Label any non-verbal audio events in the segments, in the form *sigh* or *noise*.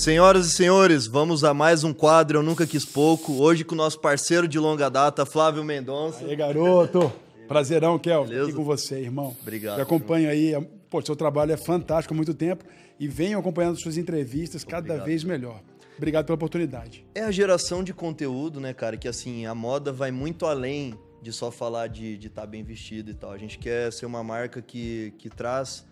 Senhoras e senhores, vamos a mais um quadro Eu Nunca Quis Pouco. Hoje com o nosso parceiro de longa data, Flávio Mendonça. E aí, garoto. Prazerão, Kel, Beleza? aqui com você, irmão. Obrigado, Eu acompanho aí, pô, seu trabalho é fantástico há muito tempo e venho acompanhando suas entrevistas cada Obrigado. vez melhor. Obrigado pela oportunidade. É a geração de conteúdo, né, cara? Que assim, a moda vai muito além de só falar de estar bem vestido e tal. A gente quer ser uma marca que, que traz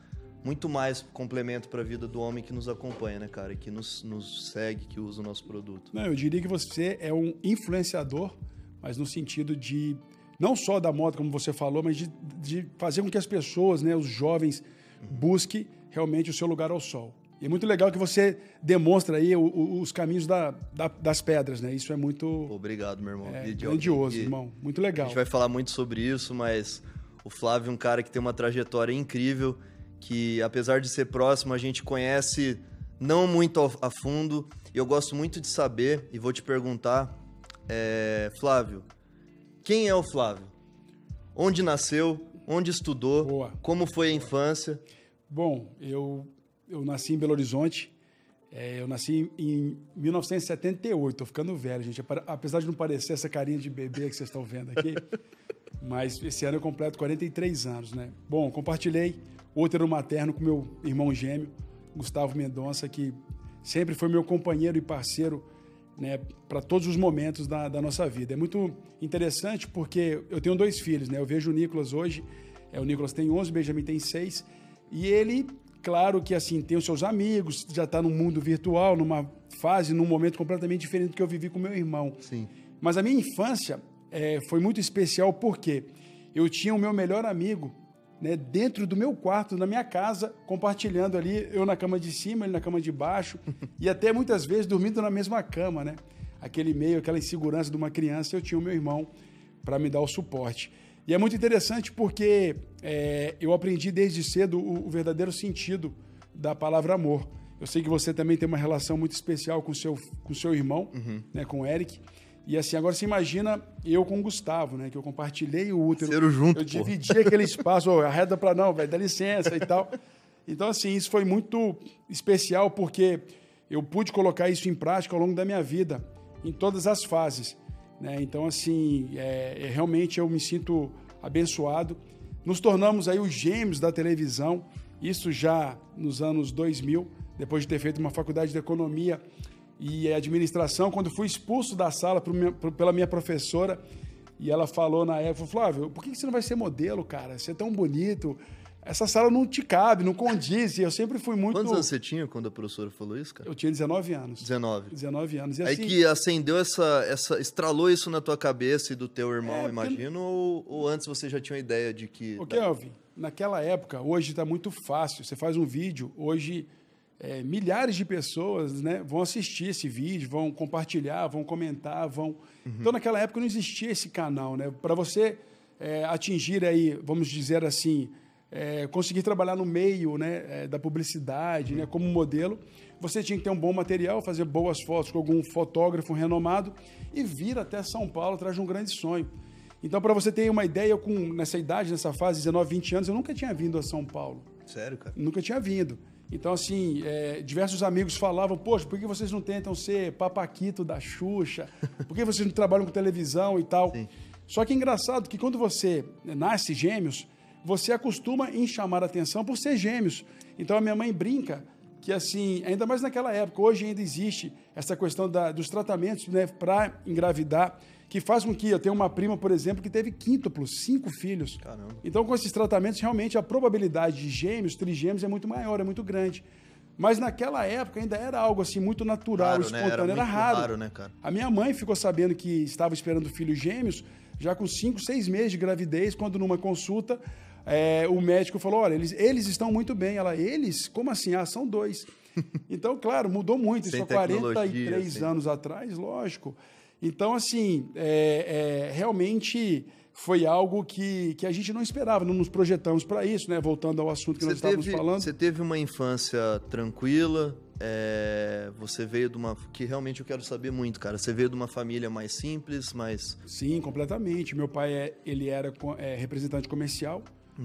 muito mais complemento para a vida do homem que nos acompanha, né, cara? Que nos, nos segue, que usa o nosso produto. Não, eu diria que você é um influenciador, mas no sentido de não só da moda, como você falou, mas de, de fazer com que as pessoas, né, os jovens, busquem realmente o seu lugar ao sol. E é muito legal que você demonstra aí o- o- os caminhos da- da- das pedras, né? Isso é muito Obrigado, meu irmão. é, grandioso, irmão. Muito A legal. gente vai falar muito sobre isso, mas o Flávio é um cara que tem uma trajetória incrível, que apesar de ser próximo, a gente conhece não muito a fundo. E eu gosto muito de saber, e vou te perguntar, é, Flávio, quem é o Flávio? Onde nasceu? Onde estudou? Boa. Como foi a infância? Bom, eu, eu nasci em Belo Horizonte. É, eu nasci em 1978. Tô ficando velho, gente. Apesar de não parecer essa carinha de bebê que vocês estão vendo aqui. *laughs* mas esse ano eu completo 43 anos, né? Bom, compartilhei útero materno com meu irmão gêmeo, Gustavo Mendonça, que sempre foi meu companheiro e parceiro né, para todos os momentos da, da nossa vida. É muito interessante porque eu tenho dois filhos, né? Eu vejo o Nicolas hoje, é, o Nicolas tem 11, o Benjamin tem 6, e ele, claro que assim, tem os seus amigos, já está no mundo virtual, numa fase, num momento completamente diferente do que eu vivi com meu irmão. Sim. Mas a minha infância é, foi muito especial porque eu tinha o meu melhor amigo né, dentro do meu quarto, na minha casa, compartilhando ali, eu na cama de cima, ele na cama de baixo, *laughs* e até muitas vezes dormindo na mesma cama, né? Aquele meio, aquela insegurança de uma criança, eu tinha o meu irmão para me dar o suporte. E é muito interessante porque é, eu aprendi desde cedo o, o verdadeiro sentido da palavra amor. Eu sei que você também tem uma relação muito especial com seu, com seu irmão, né, com o Eric. E assim, agora você imagina eu com o Gustavo, né? Que eu compartilhei o útero. Nasceram junto, Eu pô. dividi aquele espaço, oh, arreda para não, velho, dá licença e tal. Então, assim, isso foi muito especial porque eu pude colocar isso em prática ao longo da minha vida, em todas as fases. Né? Então, assim, é, é, realmente eu me sinto abençoado. Nos tornamos aí os gêmeos da televisão, isso já nos anos 2000, depois de ter feito uma faculdade de economia e administração, quando fui expulso da sala minha- pela minha professora, e ela falou na época, Flávio, por que você não vai ser modelo, cara? Você é tão bonito, essa sala não te cabe, não condiz, e eu sempre fui muito... Quantos anos você tinha quando a professora falou isso, cara? Eu tinha 19 anos. 19. 19 anos. E Aí assim, que acendeu essa, essa. estralou isso na tua cabeça e do teu irmão, É, porque- imagino, ou, ou antes você já tinha uma ideia de que. O Kelvin, naquela época, hoje está muito fácil. Você faz um vídeo, hoje é, milhares de pessoas né, vão assistir esse vídeo, vão compartilhar, vão comentar, vão. Então, naquela época não existia esse canal, né? Para você é, atingir aí, vamos dizer assim, é, conseguir trabalhar no meio né, é, da publicidade, né, como modelo, você tinha que ter um bom material, fazer boas fotos com algum fotógrafo renomado e vir até São Paulo atrás de um grande sonho. Então, para você ter uma ideia, eu com nessa idade, nessa fase, 19, 20 anos, eu nunca tinha vindo a São Paulo. Sério, cara? Nunca tinha vindo. Então, assim, é, diversos amigos falavam, poxa, por que vocês não tentam ser papaquito da Xuxa? Por que vocês não trabalham com televisão e tal? Sim. Só que é engraçado que quando você nasce gêmeos, você acostuma em chamar a atenção por ser gêmeos. Então, a minha mãe brinca que, assim, ainda mais naquela época, hoje ainda existe essa questão da- dos tratamentos né, para engravidar, que faz com que eu tenha uma prima, por exemplo, que teve quíntuplos, cinco filhos. Caramba. Então, com esses tratamentos, realmente a probabilidade de gêmeos, trigêmeos é muito maior, é muito grande. Mas naquela época ainda era algo assim muito natural, Raro, né? Era espontâneo, era, muito raro. raro, né, cara? A minha mãe ficou sabendo que estava esperando filhos gêmeos já com cinco, seis meses de gravidez, quando numa consulta é, o médico falou: olha, eles, eles estão muito bem. Ela, eles? Como assim? Ah, são dois. *laughs* Então, claro, mudou muito. Isso há tecnologia, 43 sem- anos atrás, lógico. Então, assim, é, é, realmente foi algo que, que a gente não esperava, não nos projetamos para isso, né? Voltando ao assunto que nós Você estávamos teve, falando. você teve uma infância tranquila, é, você veio de uma. Que realmente eu quero saber muito, cara. Você veio de uma família mais simples, mais. Sim, completamente. Meu pai é, ele era é, representante comercial.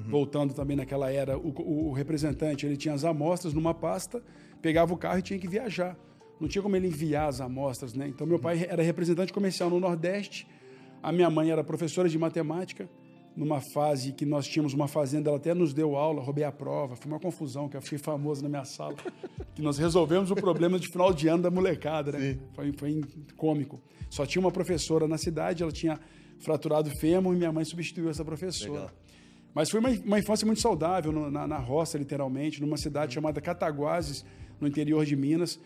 Voltando também naquela era, o, o- o representante ele tinha as amostras numa pasta, pegava o carro e tinha que viajar. Não tinha como ele enviar as amostras, né? Então, meu pai era representante comercial no Nordeste, a minha mãe era professora de matemática, numa fase que nós tínhamos uma fazenda, ela até nos deu aula, roubei a prova, foi uma confusão, que eu fiquei famoso na minha sala, que nós resolvemos o problema de final de ano da molecada, né? Foi, foi cômico. Só tinha uma professora na cidade, ela tinha fraturado o fêmur e minha mãe substituiu essa professora. Legal. Mas foi uma, uma infância muito saudável, no, na, na, roça, literalmente, numa cidade uhum. chamada Cataguases, no interior de Minas.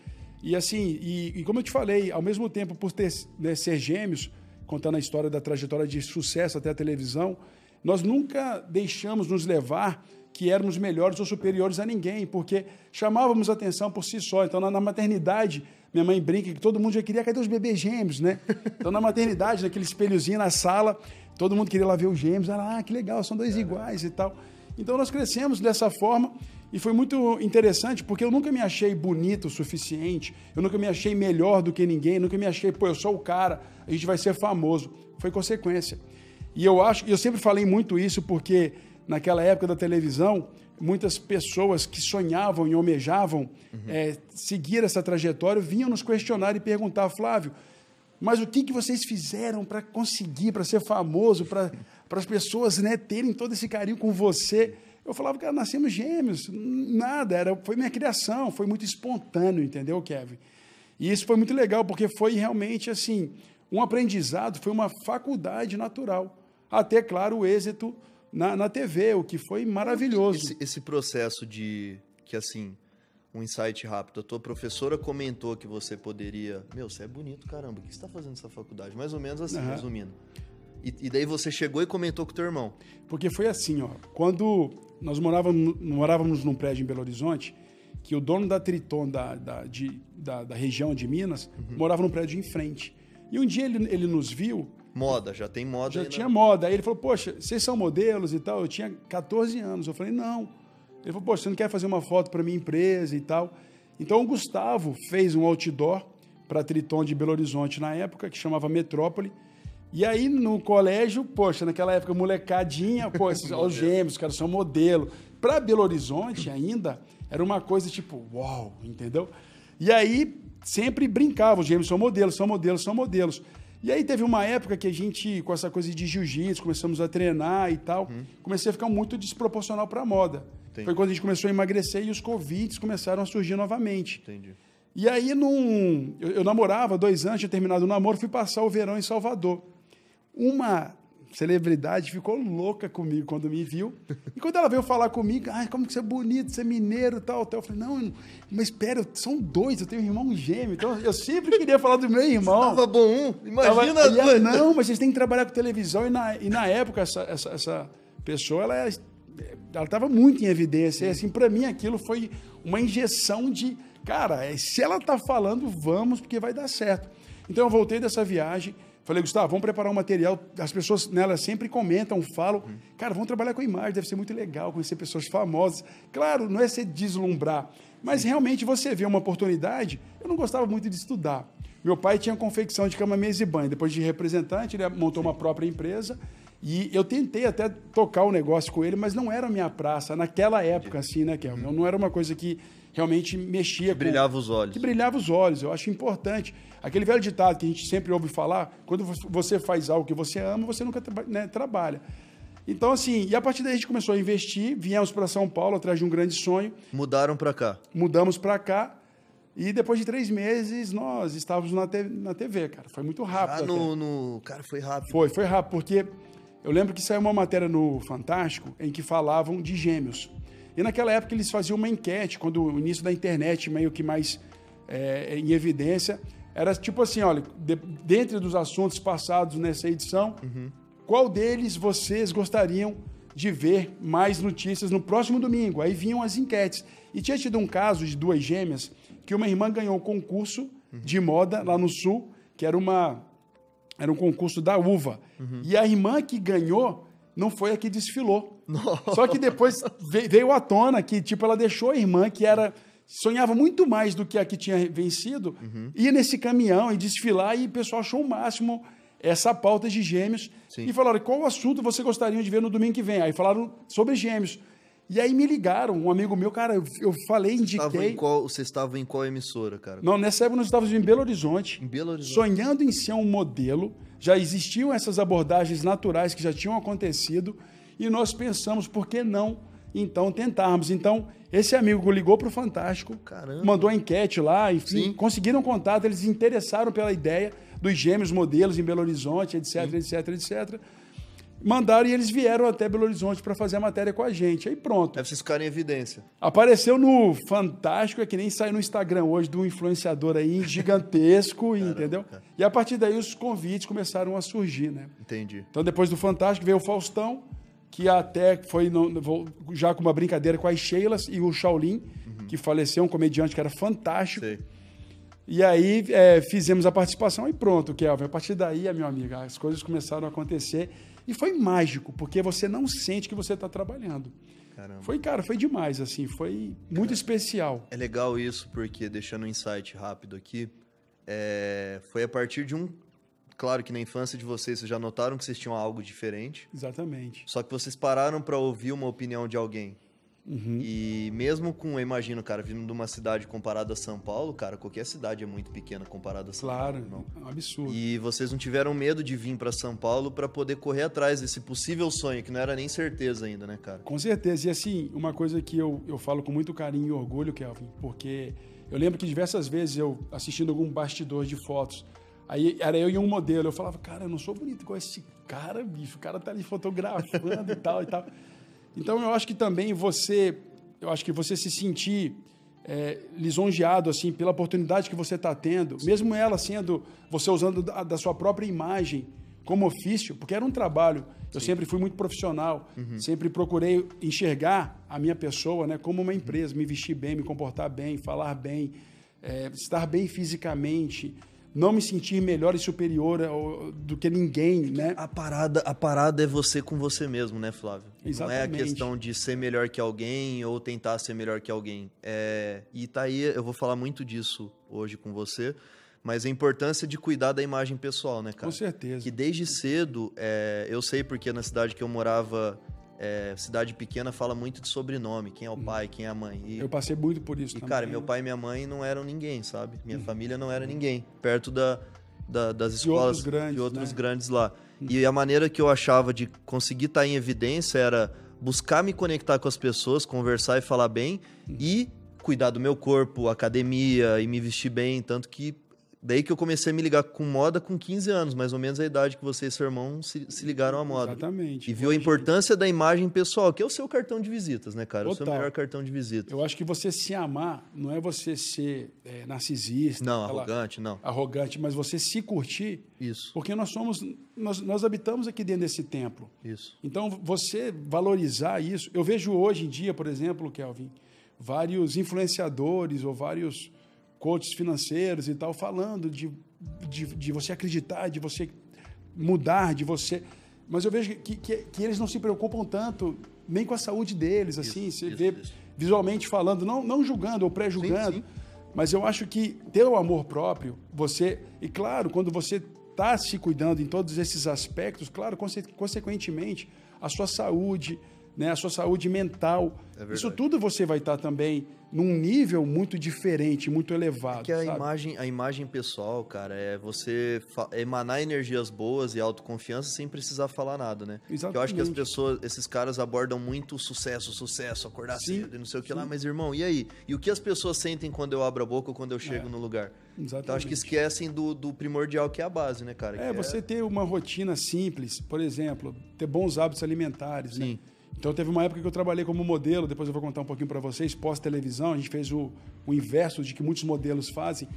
E assim, e, e como eu te falei, ao mesmo tempo, por ter, né, ser gêmeos, contando a história da trajetória de sucesso até a televisão, nós nunca deixamos nos levar que éramos melhores ou superiores a ninguém, porque chamávamos atenção por si só. Então, na, na maternidade, minha mãe brinca que todo mundo já queria, cadê os bebês gêmeos, né? Então, na maternidade, naquele espelhozinho na sala, todo mundo queria lá ver os gêmeos. Ah, que legal, são dois iguais e tal. Então, nós crescemos dessa forma e foi muito interessante, porque eu nunca me achei bonito o suficiente, eu nunca me achei melhor do que ninguém, nunca me achei, pô, eu sou o cara, a gente vai ser famoso. Foi consequência. E eu acho, eu sempre falei muito isso porque naquela época da televisão, muitas pessoas que sonhavam e almejavam uhum. é, seguir essa trajetória vinham nos questionar e perguntar, Flávio, mas o que, que vocês fizeram para conseguir, para ser famoso, para as pessoas né, terem todo esse carinho com você? Eu falava, cara, nascemos gêmeos, nada, era, foi minha criação, foi muito espontâneo, entendeu, Kevin? E isso foi muito legal, porque foi realmente assim, um aprendizado, foi uma faculdade natural. Até, claro, o êxito na, na TV, o que foi maravilhoso. Esse, esse processo de que, assim, um insight rápido. A tua professora comentou que você poderia. Meu, você é bonito, caramba. O que você está fazendo nessa faculdade? Mais ou menos assim, uhum. resumindo. E, e, daí você chegou e comentou com o teu irmão. Porque foi assim, ó. Quando nós morávamos, morávamos num prédio em Belo Horizonte, que o dono da Triton da, da, de, da, da região de Minas uhum. morava num prédio em frente. E um dia ele, ele nos viu. Moda, já tem moda. Já tinha moda. Aí ele falou, poxa, vocês são modelos e tal? Eu tinha 14 anos. Eu falei, não. Ele falou, poxa, você não quer fazer uma foto para minha empresa e tal? Então o Gustavo fez um outdoor para a Triton de Belo Horizonte na época, que chamava Metrópole. E aí no colégio, poxa, naquela época, molecadinha, pô, esses, *laughs* os gêmeos, os caras são modelo. Para Belo Horizonte ainda, era uma coisa tipo, uau, entendeu? E aí sempre brincava, os gêmeos são modelos, são modelos, são modelos. E aí teve uma época que a gente, com essa coisa de jiu-jitsu, começamos a treinar e tal, uhum. comecei a ficar muito desproporcional para moda. Entendi. Foi quando a gente começou a emagrecer e os convites começaram a surgir novamente. Entendi. E aí, num, eu, eu namorava dois anos, tinha terminado o namoro, fui passar o verão em Salvador. Uma celebridade ficou louca comigo quando me viu. E quando ela veio falar comigo, ai, como que você é bonito, você é mineiro tal, tal. Eu falei, não, mas espera, são dois, eu tenho um irmão gêmeo. Então eu sempre queria falar do meu irmão. Você tava bom um, imagina. Tava, não, mas vocês têm que trabalhar com televisão. E na, e na época, essa, essa, essa pessoa, ela é, ela estava muito em evidência. E assim, para mim aquilo foi uma injeção de, cara, se ela está falando, vamos, porque vai dar certo. Então eu voltei dessa viagem, Falei, Gustavo, vamos preparar um material. As pessoas nela sempre comentam, falam. Uhum. Cara, vamos trabalhar com imagem, deve ser muito legal conhecer pessoas famosas. Claro, não é se deslumbrar, mas realmente você vê uma oportunidade. Eu não gostava muito de estudar. Meu pai tinha confecção de cama, mesa e banho. Depois de representante, ele montou uma própria empresa. E eu tentei até tocar o negócio com ele, mas não era a minha praça. Naquela época, assim, né, Kelvin? Não era uma coisa que realmente mexia que brilhava os olhos. Que brilhava os olhos. Eu acho importante. Aquele velho ditado que a gente sempre ouve falar, quando você faz algo que você ama, você nunca né, trabalha. Então, assim, e a partir daí a gente começou a investir, viemos para São Paulo atrás de um grande sonho. Mudaram para cá? Mudamos para cá. E depois de três meses, nós estávamos na TV, na TV cara. Foi muito rápido. Ah, no, no, Cara, foi rápido. Foi, foi rápido, porque eu lembro que saiu uma matéria no Fantástico em que falavam de gêmeos. E naquela época eles faziam uma enquete, quando o início da internet meio que mais é, em evidência, era tipo assim, olha, de, dentre dos assuntos passados nessa edição, uhum. qual deles vocês gostariam de ver mais notícias no próximo domingo? Aí vinham as enquetes. E tinha tido um caso de duas gêmeas que uma irmã ganhou um concurso uhum. de moda lá no Sul, que era uma era um concurso da uva. Uhum. E a irmã que ganhou não foi a que desfilou. Nossa. Só que depois veio à tona que, tipo, ela deixou a irmã, que era sonhava muito mais do que a que tinha vencido, uhum. ir nesse caminhão e desfilar, e o pessoal achou o máximo essa pauta de gêmeos. Sim. E falaram, qual assunto você gostaria de ver no domingo que vem? Aí falaram sobre gêmeos. E aí me ligaram, um amigo meu, cara, eu, falei, indiquei. Qual, você estava em qual emissora, cara? Não, nessa época nós estávamos em Belo Horizonte. Em Belo Horizonte. Sonhando em ser um modelo. Já existiam essas abordagens naturais que já tinham acontecido. E nós pensamos, por que não, então, tentarmos? Então, esse amigo ligou para o Fantástico, Caramba. mandou a enquete lá, enfim, Sim. conseguiram contato, eles interessaram pela ideia dos gêmeos modelos em Belo Horizonte, etc, etc, etc. Mandaram e eles vieram até Belo Horizonte para fazer a matéria com a gente. Aí pronto. Aí vocês ficaram em evidência. Apareceu no Fantástico, é que nem saiu no Instagram hoje de um influenciador aí gigantesco, *laughs* entendeu? cara. E a partir daí os convites começaram a surgir, né? Entendi. Então depois do Fantástico veio o Faustão, que até foi no- já com uma brincadeira com as Sheilas e o Shaolin, que faleceu, um comediante que era fantástico. Sei. E aí é, fizemos a participação e pronto, Kelvin. A partir daí, minha amiga, as coisas começaram a acontecer. E foi mágico, porque você não sente que você está trabalhando. Caramba. Foi, cara, foi demais, assim, foi muito especial. É legal isso, porque, deixando um insight rápido aqui, é, foi a partir de um. Claro que na infância de vocês, vocês já notaram que vocês tinham algo diferente. Exatamente. Só que vocês pararam pra ouvir uma opinião de alguém. Uhum. E mesmo com, eu imagino, cara, vindo de uma cidade comparada a São Paulo, cara, qualquer cidade é muito pequena comparada a São Claro, Paulo. Não. é um absurdo. E vocês não tiveram medo de vir pra São Paulo pra poder correr atrás desse possível sonho, que não era nem certeza ainda, né, cara? Com certeza. E assim, uma coisa que eu, eu falo com muito carinho e orgulho, Kelvin, porque eu lembro que diversas vezes eu assistindo algum bastidor de fotos, aí era eu e um modelo, eu falava, cara, eu não sou bonito igual esse cara, bicho, o cara tá ali fotografando e *laughs* tal e tal. Então eu acho que também você, eu acho que você se sentir é, lisonjeado assim pela oportunidade que você está tendo, mesmo ela sendo você usando da, da sua própria imagem como ofício, porque era um trabalho. Eu sempre fui muito profissional, sempre procurei enxergar a minha pessoa, né, como uma empresa, me vestir bem, me comportar bem, falar bem, é, estar bem fisicamente, não me sentir melhor e superior ao- do que ninguém, né? A parada, a parada é você com você mesmo, né, Flávio? Não é a Exatamente. questão de ser melhor que alguém ou tentar ser melhor que alguém. É... E tá aí, eu vou falar muito disso hoje com você, mas a importância de cuidar da imagem pessoal, né, cara? Com certeza. Que desde cedo, é, eu sei porque na cidade que eu morava, é, cidade pequena, fala muito de sobrenome, quem é o pai, quem é a mãe. E, Uhum. Eu passei muito por isso e também. cara, meu pai e minha mãe não eram ninguém, sabe? Uhum. Minha família não era ninguém, perto da, da- das De escolas outros grandes, de outros né? grandes lá. E a maneira que eu achava de conseguir estar em evidência era buscar me conectar com as pessoas, conversar e falar bem Uhum. e cuidar do meu corpo, academia e me vestir bem, tanto que daí que eu comecei a me ligar com moda com 15 anos, mais ou menos a idade que você e seu irmão se, se ligaram à moda. Exatamente. E viu a importância da imagem pessoal, que é o seu cartão de visitas, né, cara? O seu Total. melhor cartão de visitas. Eu acho que você se amar não é você ser é, narcisista, Não, arrogante, não. arrogante, mas você se curtir, Isso, porque nós somos, nós, nós habitamos aqui dentro desse templo. isso. Então, você valorizar isso. Eu vejo hoje em dia, por exemplo, Kelvin, vários influenciadores ou vários coaches financeiros e tal falando de, de, de você acreditar, de você mudar, de você. Mas eu vejo que, que, que eles não se preocupam tanto nem com a saúde deles, assim. Isso, você isso, vê isso. visualmente falando, não, não julgando ou pré-julgando, mas eu acho que ter o amor próprio, você. E claro, quando você está se cuidando em todos esses aspectos, claro, conse- consequentemente, a sua saúde, né, a sua saúde mental, É isso tudo você vai estar também num nível muito diferente, muito elevado. Que a sabe? imagem, a imagem pessoal, cara, é você emanar energias boas e autoconfiança sem precisar falar nada, né? Que Eu acho que as Exatamente. pessoas, esses caras abordam muito o sucesso, sucesso, acordar Sim, cedo e não sei o que sim. lá, mas irmão, e aí? E o que as pessoas sentem quando eu abro a boca ou quando eu chego É. no lugar? Então acho que Exatamente. esquecem do, do primordial que é a base, né, cara? É, Que você ter uma rotina simples, por exemplo, ter bons hábitos alimentares, né? Então teve uma época que eu trabalhei como modelo, depois eu vou contar um pouquinho para vocês, pós-televisão, a gente fez o, o inverso de que muitos modelos fazem.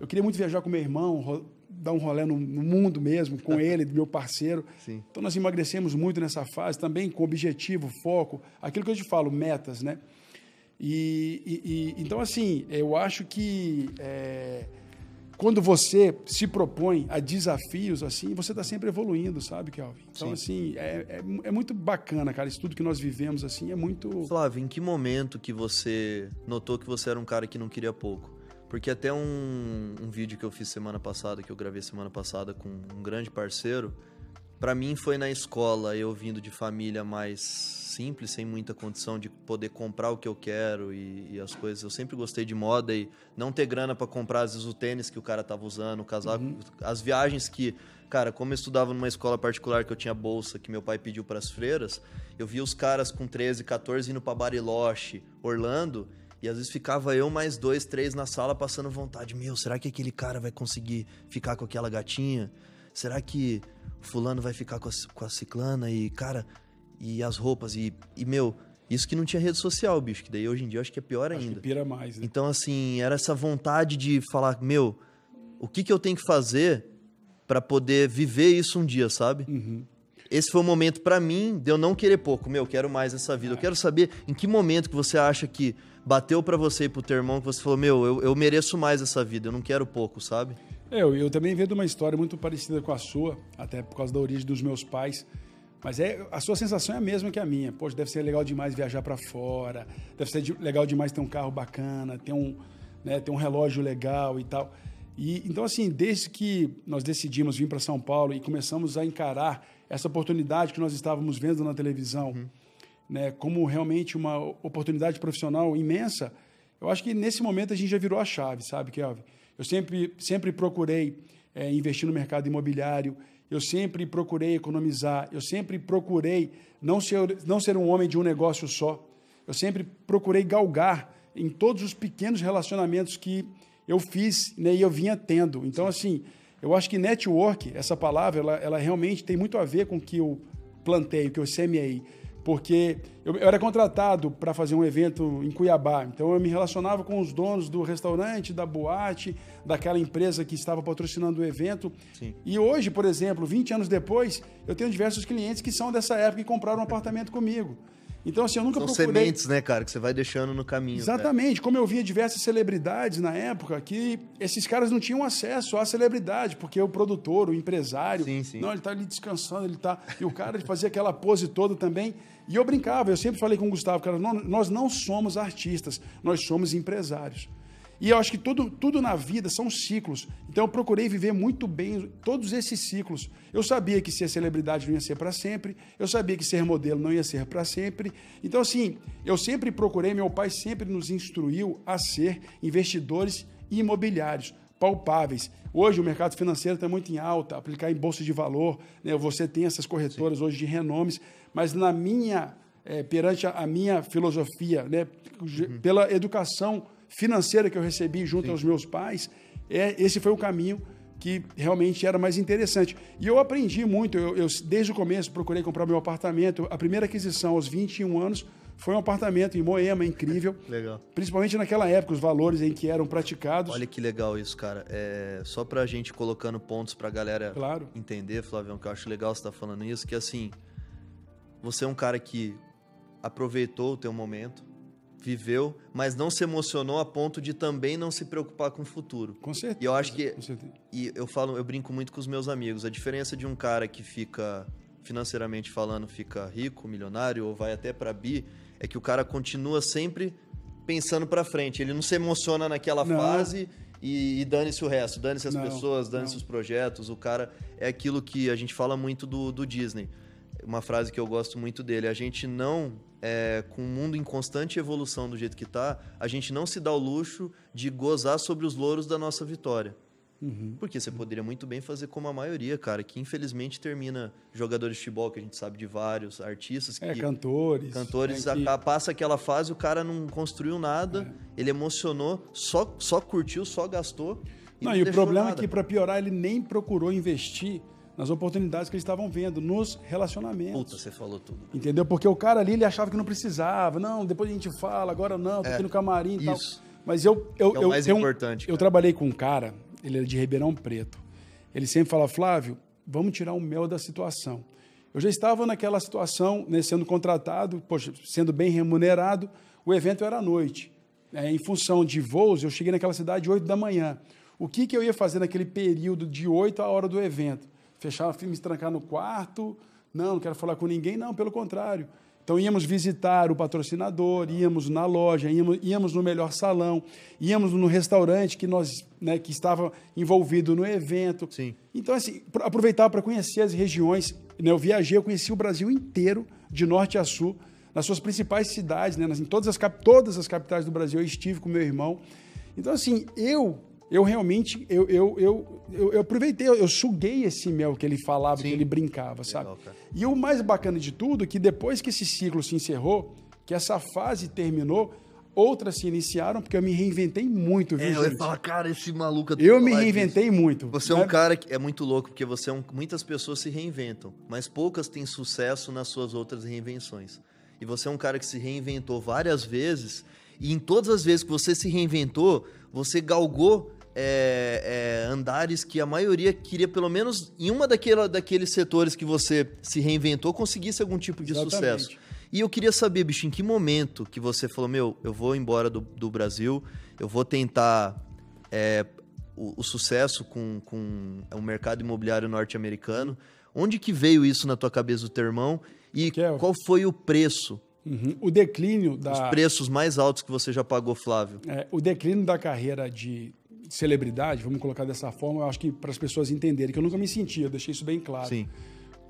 Eu queria muito viajar com meu irmão, ro- dar um rolê no, no mundo mesmo, com ele, *laughs* meu parceiro. Sim. Então nós emagrecemos muito nessa fase, também com objetivo, foco, aquilo que eu te falo, metas, né? E, e- e- então assim, eu acho que é, quando você se propõe a desafios assim, você está sempre evoluindo, sabe, Kelvin? Então Sim. assim, é, é, é muito bacana, cara. Isso tudo que nós vivemos assim é muito Flávio, em que momento que você notou que você era um cara que não queria pouco? Porque até um, um vídeo que eu fiz semana passada, que eu gravei semana passada com um grande parceiro, para mim foi na escola, eu vindo de família mais simples, sem muita condição de poder comprar o que eu quero e, e as coisas. Eu sempre gostei de moda e não ter grana para comprar às vezes o tênis que o cara tava usando, o casaco, uhum. as viagens que, cara, como eu estudava numa escola particular que eu tinha bolsa que meu pai pediu para as freiras, eu via os caras com 13, 14 indo para Bariloche, Orlando, e às vezes ficava eu mais dois, três na sala passando vontade. Meu, será que aquele cara vai conseguir ficar com aquela gatinha? Será que fulano vai ficar com a, com a ciclana? E, cara, e as roupas. E, e, meu, isso que não tinha rede social, bicho. Que daí hoje em dia eu acho que é pior acho ainda. Que pira mais, né? Então, assim, era essa vontade de falar, meu, o que, que eu tenho que fazer para poder viver isso um dia, sabe? Uhum. Esse foi o momento para mim de eu não querer pouco. Meu, eu quero mais essa vida. Eu quero saber em que momento que você acha que bateu para você e pro teu irmão que você falou, meu, eu, eu mereço mais essa vida, eu não quero pouco, sabe? É, eu, eu também vejo uma história muito parecida com a sua, até por causa da origem dos meus pais. Mas é, a sua sensação é a mesma que a minha. Poxa, deve ser legal demais viajar para fora, deve ser de, legal demais ter um carro bacana, ter um, né, ter um relógio legal e tal. E, então, assim, desde que nós decidimos vir para São Paulo e começamos a encarar essa oportunidade que nós estávamos vendo na televisão, uhum. né, como realmente uma oportunidade profissional imensa, eu acho que nesse momento a gente já virou a chave, sabe, Kelvin? Eu sempre, sempre procurei é, investir no mercado imobiliário, eu sempre procurei economizar, eu sempre procurei não ser, não ser um homem de um negócio só. Eu sempre procurei galgar em todos os pequenos relacionamentos que eu fiz né, e eu vinha tendo. Então, assim, eu acho que network, essa palavra, ela, ela realmente tem muito a ver com o que eu plantei, o que eu semeei porque eu, eu era contratado para fazer um evento em Cuiabá, então eu me relacionava com os donos do restaurante, da boate, daquela empresa que estava patrocinando o evento. Sim. E hoje, por exemplo, 20 anos depois, eu tenho diversos clientes que são dessa época e compraram um apartamento comigo. Então, assim, eu nunca São procurei... sementes, né, cara, que você vai deixando no caminho. Exatamente. Cara. Como eu via diversas celebridades na época, que esses caras não tinham acesso à celebridade, porque o produtor, o empresário... Sim, sim. Não, ele está ali descansando, ele está... E o cara fazia aquela pose toda também. E eu brincava, eu sempre falei com o Gustavo, cara, nós não somos artistas, nós somos empresários. E eu acho que tudo, tudo na vida são ciclos. Então eu procurei viver muito bem todos esses ciclos. Eu sabia que ser celebridade não ia ser para sempre, eu sabia que ser modelo não ia ser para sempre. Então, assim, eu sempre procurei, meu pai sempre nos instruiu a ser investidores imobiliários palpáveis. Hoje o mercado financeiro está muito em alta, aplicar em bolsa de valor, né? você tem essas corretoras Sim. hoje de renomes, mas na minha, é, perante a minha filosofia, né? Uhum. pela educação financeira que eu recebi junto Sim. aos meus pais, é, esse foi o caminho que realmente era mais interessante. E eu aprendi muito, eu, eu, desde o começo procurei comprar meu apartamento. A primeira aquisição aos 21 anos foi um apartamento em Moema, incrível. *laughs* legal. Principalmente naquela época, os valores em que eram praticados. Olha que legal isso, cara. É, só pra gente colocando pontos pra galera claro. entender, Flavião, que eu acho legal você estar tá falando isso, que assim, você é um cara que aproveitou o teu momento, viveu, mas não se emocionou a ponto de também não se preocupar com o futuro. Com certeza. E eu acho que e eu falo, eu brinco muito com os meus amigos, a diferença de um cara que fica financeiramente falando, fica rico, milionário ou vai até para bi, é que o cara continua sempre pensando para frente, ele não se emociona naquela não. fase e, e dane-se o resto, dane-se as não, pessoas, dane-se os projetos. O cara é aquilo que a gente fala muito do, do Disney. Uma frase que eu gosto muito dele: a gente não é, com o mundo em constante evolução do jeito que está, a gente não se dá o luxo de gozar sobre os louros da nossa vitória. Uhum. Porque você poderia muito bem fazer como a maioria, cara, que infelizmente termina jogadores de futebol, que a gente sabe de vários, artistas é, que. É, cantores. Cantores, né, que... passa aquela fase, o cara não construiu nada, é. ele emocionou, só, só curtiu, só gastou. E não, não e o problema nada. é que, para piorar, ele nem procurou investir nas oportunidades que eles estavam vendo, nos relacionamentos. Puta, você falou tudo. Entendeu? Porque o cara ali, ele achava que não precisava. Não, depois a gente fala, agora não, tô é, aqui no camarim e tal. Mas eu... eu é o eu, mais importante. Um, eu trabalhei com um cara, ele era de Ribeirão Preto. Ele sempre fala, Flávio, vamos tirar o mel da situação. Eu já estava naquela situação, né, sendo contratado, poxa, sendo bem remunerado, o evento era à noite. É, em função de voos, eu cheguei naquela cidade 8 da manhã. O que, que eu ia fazer naquele período de 8 a hora do evento? fechar, me trancar no quarto, não, não quero falar com ninguém, não, pelo contrário. Então íamos visitar o patrocinador, íamos na loja, íamos, íamos no melhor salão, íamos no restaurante que nós né, que estava envolvido no evento. Sim. Então assim aproveitava para conhecer as regiões. Né, eu viajei, eu conheci o Brasil inteiro, de norte a sul, nas suas principais cidades, né, nas, em todas as todas as capitais do Brasil eu estive com meu irmão. Então assim eu eu realmente, eu, eu, eu, eu, aproveitei, eu, suguei esse mel que ele falava, que ele brincava, sabe? E o mais bacana de tudo é que depois que esse ciclo se encerrou, que essa fase terminou, outras se iniciaram, porque eu me reinventei muito, viu, é? Eu ia falar, cara, esse maluco... Eu me reinventei muito. Você é um cara que é muito louco, porque você é um... Muitas pessoas se reinventam, mas poucas têm sucesso nas suas outras reinvenções. E você é um cara que se reinventou várias vezes, e em todas as vezes que você se reinventou, você galgou é, é, andares que a maioria queria, pelo menos em uma daquela, daqueles setores que você se reinventou, conseguisse algum tipo de Exatamente. sucesso. E eu queria saber, bicho, em que momento que você falou, meu, eu vou embora do, do Brasil, eu vou tentar é, o, o, sucesso com, com o mercado imobiliário norte-americano. Onde que veio isso na tua cabeça do teu irmão? E qual foi o preço Uhum. O declínio da. Os preços mais altos que você já pagou, Flávio. É, o declínio da carreira de celebridade, vamos colocar dessa forma, eu acho que para as pessoas entenderem, que eu nunca me sentia, eu deixei isso bem claro. Sim.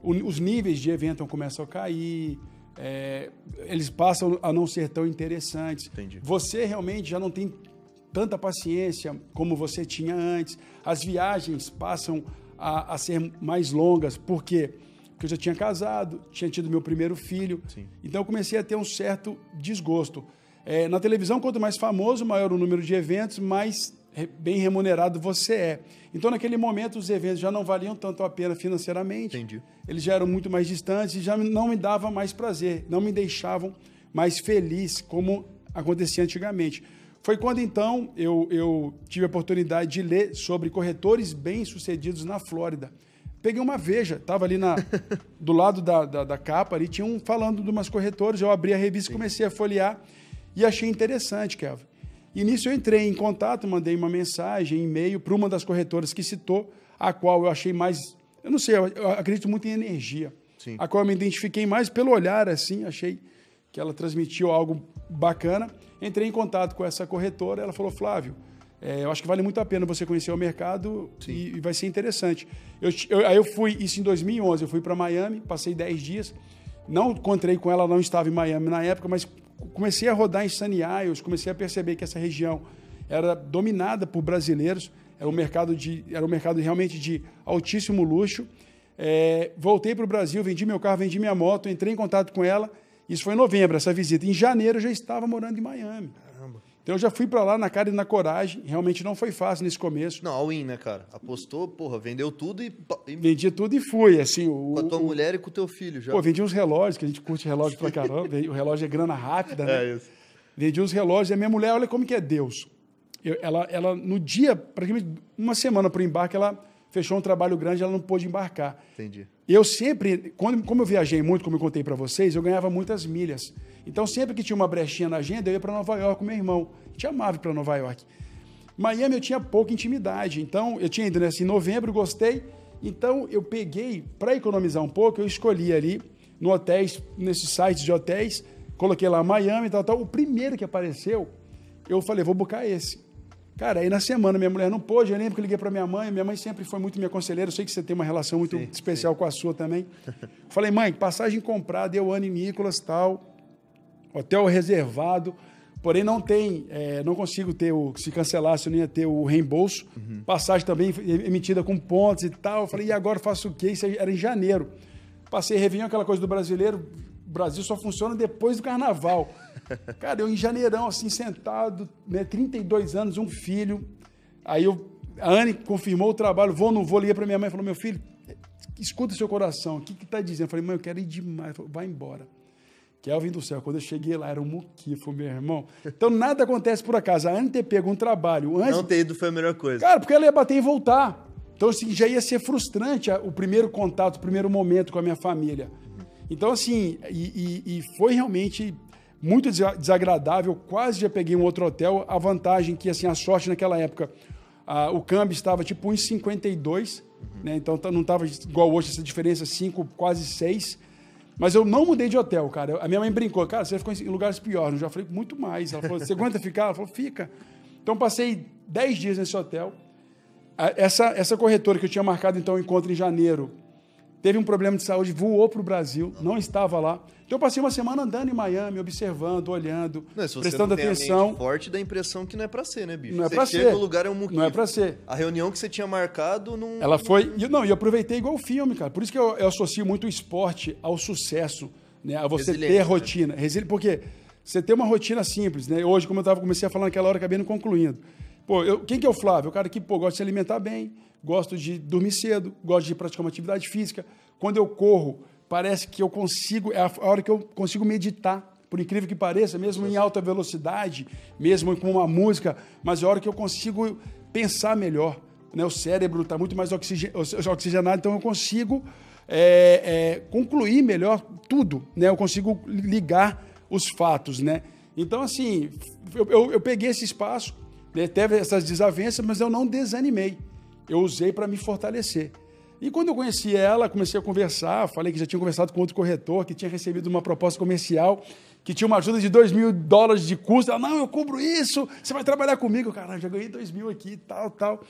O, os níveis de evento começam a cair, é, eles passam a não ser tão interessantes. Entendi. Você realmente já não tem tanta paciência como você tinha antes. As viagens passam a, a ser mais longas, por quê? Porque eu já tinha casado, tinha tido meu primeiro filho. Sim. Então eu comecei a ter um certo desgosto. É, na televisão, quanto mais famoso, maior o número de eventos, mais bem remunerado você é. Então, naquele momento, os eventos já não valiam tanto a pena financeiramente. Entendi. Eles já eram muito mais distantes e já não me davam mais prazer, não me deixavam mais feliz como acontecia antigamente. Foi quando, então, eu, eu tive a oportunidade de ler sobre corretores bem-sucedidos na Flórida. Peguei uma veja, estava ali na, *laughs* do lado da, da, da, capa, ali tinha um falando de umas corretoras, eu abri a revista, Sim. comecei a folhear e achei interessante, Kelvin. E nisso eu entrei em contato, mandei uma mensagem, e-mail para uma das corretoras que citou, a qual eu achei mais. Eu não sei, eu acredito muito em energia. Sim. A qual eu me identifiquei mais pelo olhar, assim, achei que ela transmitiu algo bacana. Entrei em contato com essa corretora, ela falou: Flávio, é, eu acho que vale muito a pena você conhecer o mercado e, e, vai ser interessante. Eu, eu, aí eu fui, isso em 2011, eu fui para Miami, passei 10 dias. Não encontrei com ela, não estava em Miami na época, mas comecei a rodar em Sunny Isles, comecei a perceber que essa região era dominada por brasileiros, era um mercado, de, era um mercado realmente de altíssimo luxo. É, voltei para o Brasil, vendi meu carro, vendi minha moto, entrei em contato com ela. Isso foi em novembro, essa visita. Em janeiro eu já estava morando em Miami. Então eu já fui para lá na cara e na coragem. Realmente não foi fácil nesse começo. Não, all-in, né, cara? Apostou, porra, vendeu tudo e. e... Vendi tudo e fui, assim. O, com a tua o... mulher e com o teu filho já. Pô, vendi uns relógios, que a gente curte relógio pra caramba. o relógio é grana rápida, né? É isso. Vendi uns relógios e a minha mulher, olha como que é Deus. Eu, ela, ela, no dia, praticamente uma semana para o embarque, ela fechou um trabalho grande, ela não pôde embarcar. Entendi. Eu sempre, quando, como eu viajei muito, como eu contei para vocês, eu ganhava muitas milhas. Então, sempre que tinha uma brechinha na agenda, eu ia para Nova York com meu irmão. Te amava para Nova York. Miami eu tinha pouca intimidade, então eu tinha ido nesse em novembro, gostei. Então eu peguei, para economizar um pouco, eu escolhi ali no hotéis, nesses sites de hotéis, coloquei lá Miami e tal, tal. O primeiro que apareceu, eu falei, vou buscar esse. Cara, aí na semana minha mulher não pôde, eu lembro que eu liguei para minha mãe, minha mãe sempre foi muito minha conselheira, eu sei que você tem uma relação muito sim, especial sim. com a sua também. *laughs* Falei, mãe, passagem comprada, eu, Anne Nicolas, tal, hotel reservado, porém não tem, é, não consigo ter o, se cancelasse eu não ia ter o reembolso, uhum. passagem também emitida com pontos e tal, eu falei, e agora faço o quê? Isso era em janeiro. Passei Réveillon, aquela coisa do brasileiro, Brasil só funciona depois do carnaval. *laughs* Cara, eu em janeirão, assim, sentado, né, 32 anos, um filho. Aí eu, a Anne confirmou o trabalho, vou ou não vou, liguei para minha mãe e falou, meu filho, escuta seu coração, o que que tá dizendo? Eu falei, mãe, eu quero ir demais. Falei, vai embora. Kelvin do céu, quando eu cheguei lá, era um muquifo, meu irmão. Então, nada acontece por acaso. A Anne ter pego um trabalho antes... Não ter ido foi a melhor coisa. Cara, porque ela ia bater e voltar. Então, assim, já ia ser frustrante o primeiro contato, o primeiro momento com a minha família. Então, assim, e, e, e foi realmente muito desagradável. Quase já peguei um outro hotel. A vantagem que, assim, a sorte naquela época, a, o câmbio estava tipo 1,52, uhum. né? Então não estava igual hoje, essa diferença 5, quase 6. Mas eu não mudei de hotel, cara. A minha mãe brincou, cara, você ficou em lugares piores. Eu já falei, muito mais. Ela falou, você aguenta ficar? Ela falou, fica. Então passei 10 dias nesse hotel. Essa, essa corretora que eu tinha marcado, então, o encontro em janeiro, teve um problema de saúde, voou para o Brasil, não estava lá. Então eu passei uma semana andando em Miami, observando, olhando, não, se prestando você não atenção. Tem forte da impressão que não é para ser, né, bicho? Não é para ser. o lugar é um muquifo. Não é para ser. A reunião que você tinha marcado não. Ela foi. Não, e eu aproveitei igual o filme, cara. Por isso que eu, eu associo muito o esporte ao sucesso, né? A você ter né? rotina. Né? Porque você tem uma rotina simples, né? Hoje, como eu tava, comecei a falar naquela hora, acabei não concluindo. Pô, eu, quem que é o Flávio? O cara que pô, gosta de se alimentar bem, gosto de dormir cedo, gosto de praticar uma atividade física. Quando eu corro, parece que eu consigo, é a hora que eu consigo meditar. Por incrível que pareça, mesmo em alta velocidade, mesmo com uma música, mas é a hora que eu consigo pensar melhor. Né? O cérebro está muito mais oxigenado, então eu consigo é, é, concluir melhor tudo. Né? Eu consigo ligar os fatos. Né? Então, assim, eu, eu, eu peguei esse espaço, né? teve essas desavenças, mas eu não desanimei. Eu usei para me fortalecer. E quando eu conheci ela, comecei a conversar, falei que já tinha conversado com outro corretor, que tinha recebido uma proposta comercial, que tinha uma ajuda de 2 mil dólares de custo. Ela, não, eu cubro isso, você vai trabalhar comigo. Cara, já ganhei 2 mil aqui, tal, tal.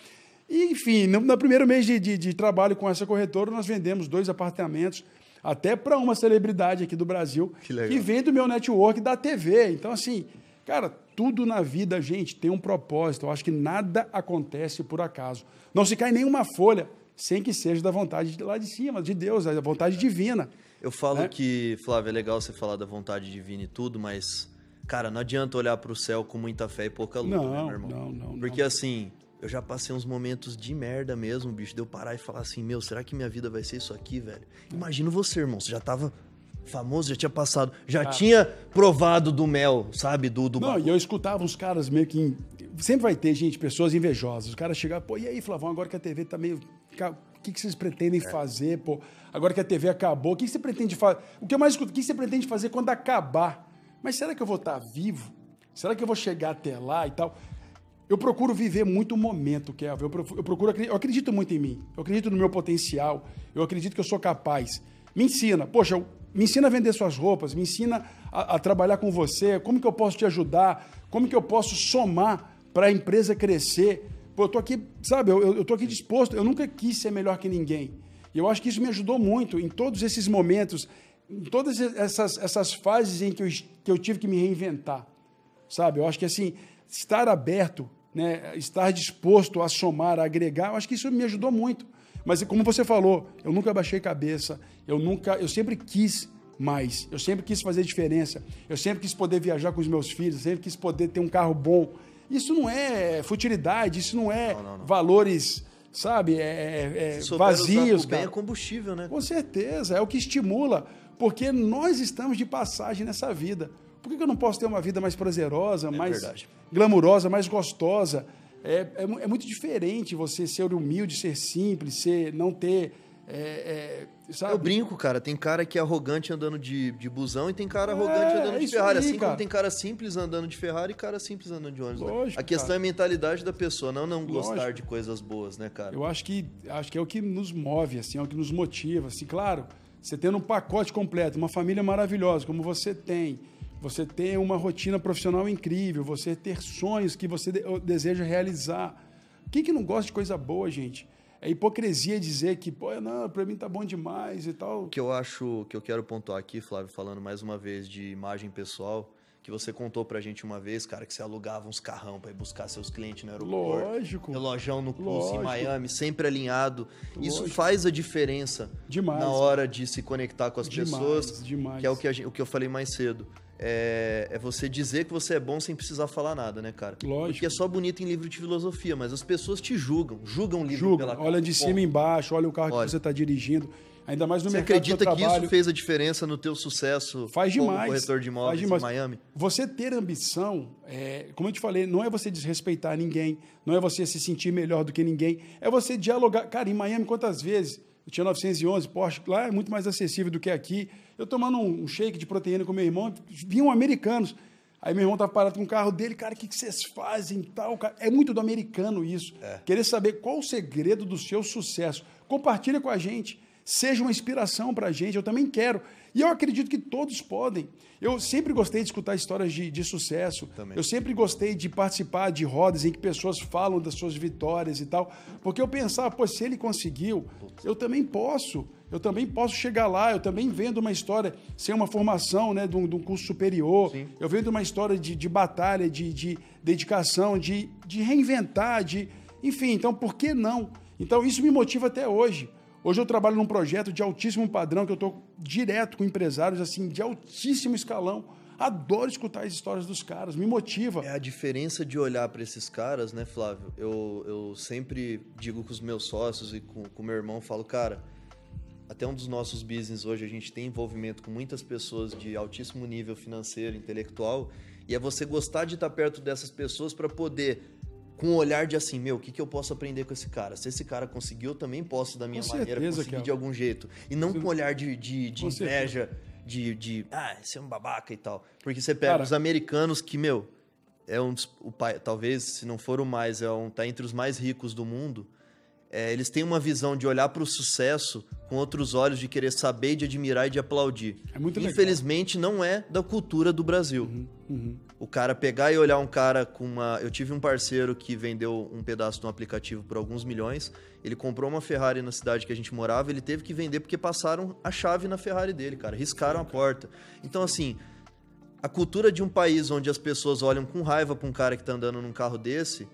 E, enfim, no, no primeiro mês de, de, de, trabalho com essa corretora, nós vendemos dois apartamentos, até para uma celebridade aqui do Brasil, que, que vem do meu network da TV. Então, assim, cara, tudo na vida, gente, tem um propósito. Eu acho que nada acontece por acaso. Não se cai nenhuma folha sem que seja da vontade de lá de cima, de Deus, da vontade divina. Eu falo né? que, Flávio, é legal você falar da vontade divina e tudo, mas, cara, não adianta olhar para o céu com muita fé e pouca luz, não, né, meu irmão? Não, não, Porque assim, eu já passei uns momentos de merda mesmo, bicho, de eu parar e falar assim, meu, será que minha vida vai ser isso aqui, velho? Imagina você, irmão, você já tava famoso, já tinha passado, já ah. tinha provado do mel, sabe? Do, do Não, e eu escutava uns caras meio que. Sempre vai ter, gente, pessoas invejosas. Os caras chegavam, pô, e aí, Flavão, agora que a TV tá meio. O que, que vocês pretendem é. fazer, pô? Agora que a TV acabou, o que, que você pretende fazer? O que eu mais escuto, o que você pretende fazer quando acabar? Mas será que eu vou estar tá vivo? Será que eu vou chegar até lá e tal? Eu procuro viver muito o momento, Kevin. Eu procuro, eu acredito muito em mim. Eu acredito no meu potencial. Eu acredito que eu sou capaz. Me ensina. Poxa, me ensina a vender suas roupas, me ensina a, a trabalhar com você, como que eu posso te ajudar, como que eu posso somar para a empresa crescer. Pô, eu tô aqui, sabe, eu, eu tô aqui disposto, eu nunca quis ser melhor que ninguém. E eu acho que isso me ajudou muito em todos esses momentos, em todas essas, essas fases em que eu, que eu tive que me reinventar. Sabe, eu acho que assim, estar aberto, né, estar disposto a somar, a agregar, eu acho que isso me ajudou muito. Mas como você falou, eu nunca baixei cabeça, eu nunca, eu sempre quis mais, eu sempre quis fazer diferença, eu sempre quis poder viajar com os meus filhos, eu sempre quis poder ter um carro bom. Isso não é futilidade, isso não é não, não, não. valores, sabe, é, é, é vazios. Bem é combustível, né? Com certeza, é o que estimula, porque nós estamos de passagem nessa vida. Por que eu não posso ter uma vida mais prazerosa, é mais verdade. glamurosa, mais gostosa? É, é, é, muito diferente você ser humilde, ser simples, ser não ter. É, é, eu brinco, cara. Tem cara que é arrogante andando de, de busão e tem cara arrogante é, andando de Ferrari. Aí, assim cara. como tem cara simples andando de Ferrari e cara simples andando de ônibus. Né? Lógico, a questão cara. é a mentalidade da pessoa, não não Lógico. gostar de coisas boas, né, cara? Eu acho que acho que é o que nos move, assim, é o que nos motiva. Assim, claro, você tendo um pacote completo, uma família maravilhosa, como você tem você ter uma rotina profissional incrível, você ter sonhos que você deseja realizar. Quem que não gosta de coisa boa, gente? É hipocrisia dizer que, pô, não, para mim tá bom demais e tal. O que eu acho, que eu quero pontuar aqui, Flávio, falando mais uma vez de imagem pessoal, que você contou pra gente uma vez, cara, que você alugava uns carrão para ir buscar seus clientes no aeroporto. Lógico. Relojão no curso em Miami, sempre alinhado. Lógico. Isso faz a diferença demais, na hora de se conectar com as demais, pessoas. Demais. Que é o que, gente, o que eu falei mais cedo é, é, você dizer que você é bom sem precisar falar nada, né, cara? Lógico. Porque é só bonito em livro de filosofia, mas as pessoas te julgam, julgam o livro julgam. pela Olha de cima e embaixo, olha o carro olha. que você está dirigindo. Ainda mais no você mercado acredita que isso fez a diferença no teu sucesso faz demais, como corretor de imóveis em Miami? Você ter ambição, é, como eu te falei, não é você desrespeitar ninguém, não é você se sentir melhor do que ninguém, é você dialogar. Cara, em Miami, quantas vezes eu tinha 911 Porsche, lá é muito mais acessível do que aqui. Eu tomando um shake de proteína com meu irmão, vinham americanos. Aí meu irmão estava parado com o carro dele, cara, o que, que vocês fazem tal? É muito do americano isso. É. Querer saber qual o segredo do seu sucesso. Compartilha com a gente. Seja uma inspiração para a gente. Eu também quero. E eu acredito que todos podem. Eu sempre gostei de escutar histórias de, de sucesso. Também. Eu sempre gostei de participar de rodas em que pessoas falam das suas vitórias e tal. Porque eu pensava, pô, se ele conseguiu, eu também posso. Eu também posso chegar lá, eu também vendo uma história sem uma formação né, de, um, de um curso superior. Sim. Eu vendo uma história de, de batalha, de, de dedicação, de, de reinventar, de. Enfim, então por que não? Então isso me motiva até hoje. Hoje eu trabalho num projeto de altíssimo padrão, que eu estou direto com empresários assim de altíssimo escalão. Adoro escutar as histórias dos caras, me motiva. É a diferença de olhar para esses caras, né, Flávio? Eu, eu sempre digo com os meus sócios e com o meu irmão, falo, cara, até um dos nossos business hoje a gente tem envolvimento com muitas pessoas de altíssimo nível financeiro, intelectual, e é você gostar de estar perto dessas pessoas para poder com um olhar de assim, meu, o que, que eu posso aprender com esse cara? Se esse cara conseguiu, eu também posso da minha Com maneira certeza, conseguir de algum jeito. E não com um olhar de, de, de inveja, de, de, ah, esse é um babaca e tal. Porque você pega Cara- os americanos que, meu, é um o pai, talvez, se não for o mais, é um, tá entre os mais ricos do mundo. É, eles têm uma visão de olhar para o sucesso com outros olhos, de querer saber, de admirar e de aplaudir. É muito legal. Infelizmente, não é da cultura do Brasil. Uhum. O cara pegar e olhar um cara com uma. Eu tive um parceiro que vendeu um pedaço de um aplicativo por alguns milhões. Ele comprou uma Ferrari na cidade que a gente morava. Ele teve que vender porque passaram a chave na Ferrari dele, cara. Riscaram a porta. Então, assim, a cultura de um país onde as pessoas olham com raiva pra um cara que tá andando num carro desse.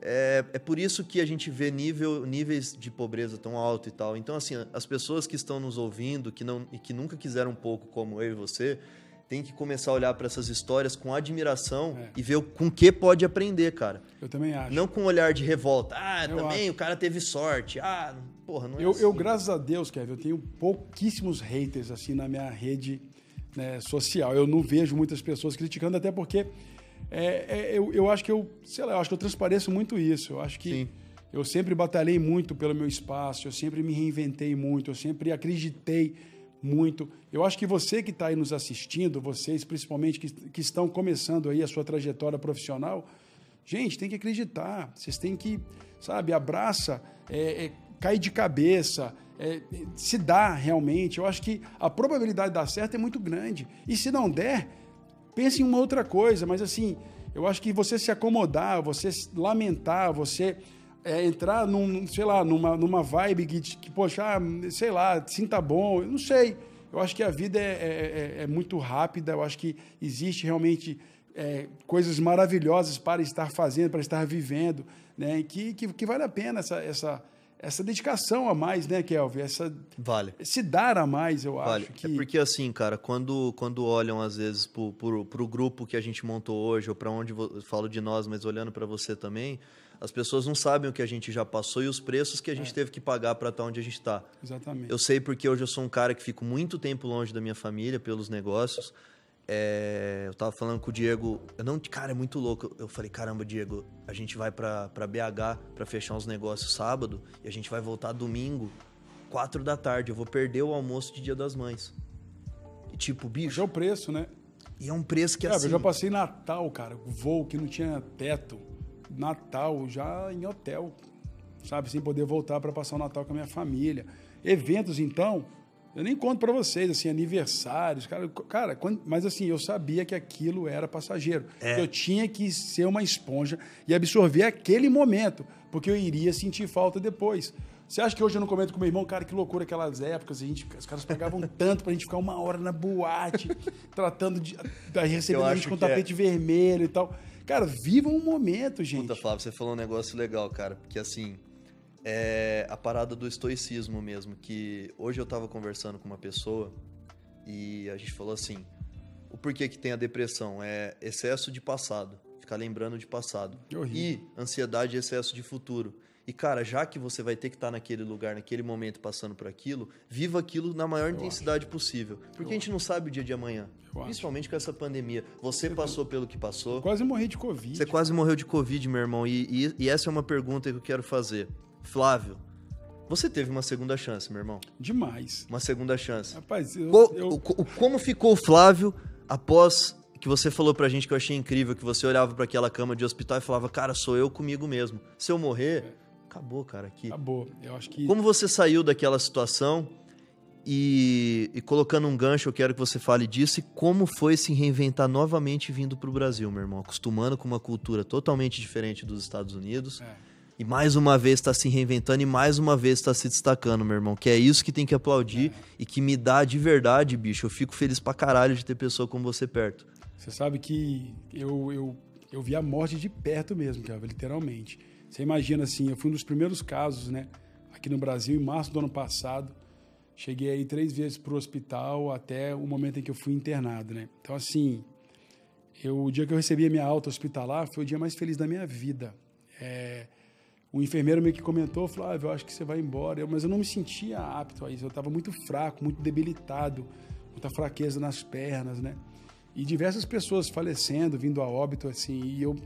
É, é por isso que a gente vê nível, níveis de pobreza tão alto e tal. Então, assim, as pessoas que estão nos ouvindo que não, e que nunca quiseram um pouco como eu e você, tem que começar a olhar para essas histórias com admiração É. e ver o- com que pode aprender, cara. Eu também acho. Não com um olhar de revolta. Ah, Eu também acho. o cara teve sorte. Ah, porra, não é Eu, assim. eu, graças a Deus, Kevin, eu tenho pouquíssimos haters assim na minha rede né, social. Eu não vejo muitas pessoas criticando, até porque é, é, eu, eu acho que eu, sei lá, eu acho que eu transpareço muito isso. Eu acho que Sim. eu sempre batalhei muito pelo meu espaço, eu sempre me reinventei muito, eu sempre acreditei muito. Eu acho que você que está aí nos assistindo, vocês principalmente que, que estão começando aí a sua trajetória profissional, Gente, tem que acreditar. Vocês têm que, sabe, abraça, é, é, de cabeça, é, se dá realmente. Eu acho que a probabilidade de dar certo é muito grande. E se não der, pense em uma outra coisa. Mas assim, eu acho que você se acomodar, você lamentar, você é, entrar num, sei lá, numa, numa vibe que, que, poxa, ah, sei lá, sinta bom, eu não sei. Eu acho que a vida é, é- é- é muito rápida, eu acho que existe realmente é, coisas maravilhosas para estar fazendo, para estar vivendo, né? Que, que, que vale a pena essa, essa, essa dedicação a mais, né, Kelvin? Essa, Vale. se dar a mais, eu Vale. acho. Que... É porque assim, cara, quando, quando olham às vezes pro, pro, pro grupo que a gente montou hoje, ou pra onde falo de nós, mas olhando pra você também, as pessoas não sabem o que a gente já passou e os preços que a gente teve que pagar pra estar onde a gente tá. Exatamente. Eu sei porque hoje eu sou um cara que fico muito tempo longe da minha família pelos negócios. É, eu tava falando com o Diego, eu não, cara, é muito louco. Eu falei, caramba, Diego, a gente vai pra, pra BH pra fechar uns negócios sábado e a gente vai voltar domingo, quatro da tarde. Eu vou perder o almoço de Dia das Mães. E tipo, Mas bicho, é o preço, né? e é um preço que Cara, assim. eu já passei Natal, cara, voo que não tinha teto. Natal já em hotel, sabe? Sem poder voltar para passar o Natal com a minha família. Eventos, então, eu nem conto para vocês, assim, aniversários, cara, cara, quando- mas assim, eu sabia que aquilo era passageiro. É. Eu tinha que ser uma esponja e absorver aquele momento, porque eu iria sentir falta depois. Você acha que hoje eu não comento com meu irmão, cara, que loucura aquelas épocas, a gente, os caras pagavam *laughs* tanto pra gente ficar uma hora na boate, tratando de. Daí recebendo a gente com é- tapete vermelho e tal. Cara, vivam um momento, gente. Puta, Flávio, você falou um negócio legal, cara. Porque assim, é a parada do estoicismo mesmo. Que hoje eu tava conversando com uma pessoa e a gente falou assim: o porquê que tem a depressão? É excesso de passado. Ficar lembrando de passado. E ansiedade e excesso de futuro. E, cara, já que você vai ter que estar naquele lugar, naquele momento, passando por aquilo, viva aquilo na maior intensidade possível. Porque a gente não sabe o dia de amanhã. Eu acho. Principalmente com essa pandemia. Você passou pelo que passou. Quase morri de Covid. Você quase morreu de Covid, meu irmão. E, e- e essa é uma pergunta que eu quero fazer. Flávio, você teve uma segunda chance, meu irmão. Demais. Uma segunda chance. Rapaz, eu, Co- eu- como ficou o Flávio após que você falou pra gente que eu achei incrível, que você olhava pra aquela cama de hospital e falava, cara, sou eu comigo mesmo. Se eu morrer, acabou, cara, aqui. acabou. Eu acho que Como você saiu daquela situação E, e, colocando um gancho, eu quero que você fale disso e como foi se reinventar novamente vindo para o Brasil, meu irmão, acostumando com uma cultura totalmente diferente dos Estados Unidos. É. E mais uma vez está se reinventando e mais uma vez está se destacando, meu irmão. Que é isso que tem que aplaudir é. e que me dá de verdade, bicho. Eu fico feliz pra caralho de ter pessoa como você perto. Você sabe que eu, eu, eu vi a morte de perto mesmo, cara, literalmente. Você imagina assim, eu fui um dos primeiros casos, né, aqui no Brasil, em março do ano passado. Cheguei aí três vezes para o hospital até o momento em que eu fui internado, né? Então, assim, eu, o dia que eu recebi a minha alta hospitalar foi o dia mais feliz da minha vida. É, o enfermeiro meio que comentou, falou, ah, eu acho que você vai embora. Eu, mas eu não me sentia apto a isso, eu estava muito fraco, muito debilitado, muita fraqueza nas pernas, né? E diversas pessoas falecendo, vindo a óbito, assim, e eu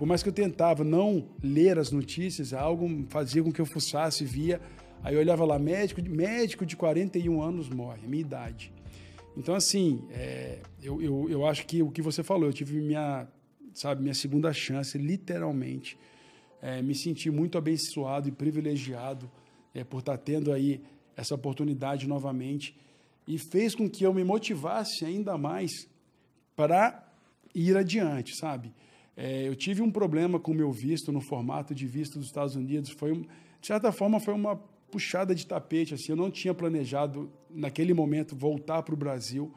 por mais que eu tentava não ler as notícias, algo fazia com que eu fuçasse, via Aí eu olhava lá, médico, médico de 41 anos morre, minha idade. Então, assim, é, eu, eu, eu acho que o que você falou, eu tive minha, sabe, minha segunda chance, literalmente. É, me senti muito abençoado e privilegiado é, por estar tendo aí essa oportunidade novamente e fez com que eu me motivasse ainda mais para ir adiante, sabe? É, eu tive um problema com o meu visto no formato de visto dos Estados Unidos, foi de certa forma foi uma puxada de tapete. Assim, eu não tinha planejado, naquele momento, voltar para o Brasil.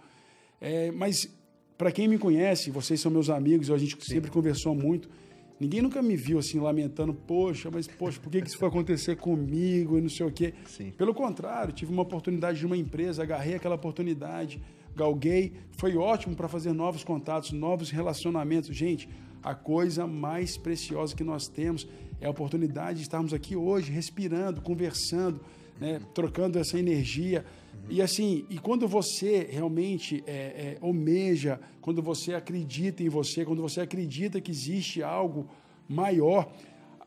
É, mas, para quem me conhece, vocês são meus amigos, a gente Sim. sempre conversou muito. Ninguém nunca me viu assim lamentando, poxa, mas poxa, por que, que isso foi acontecer comigo e não sei o quê. Sim. Pelo contrário, tive uma oportunidade de uma empresa, agarrei aquela oportunidade, galguei, foi ótimo para fazer novos contatos, novos relacionamentos. Gente, a coisa mais preciosa que nós temos é a oportunidade de estarmos aqui hoje, respirando, conversando, né, trocando essa energia. E assim, e quando você realmente é, é, almeja, quando você acredita em você, quando você acredita que existe algo maior,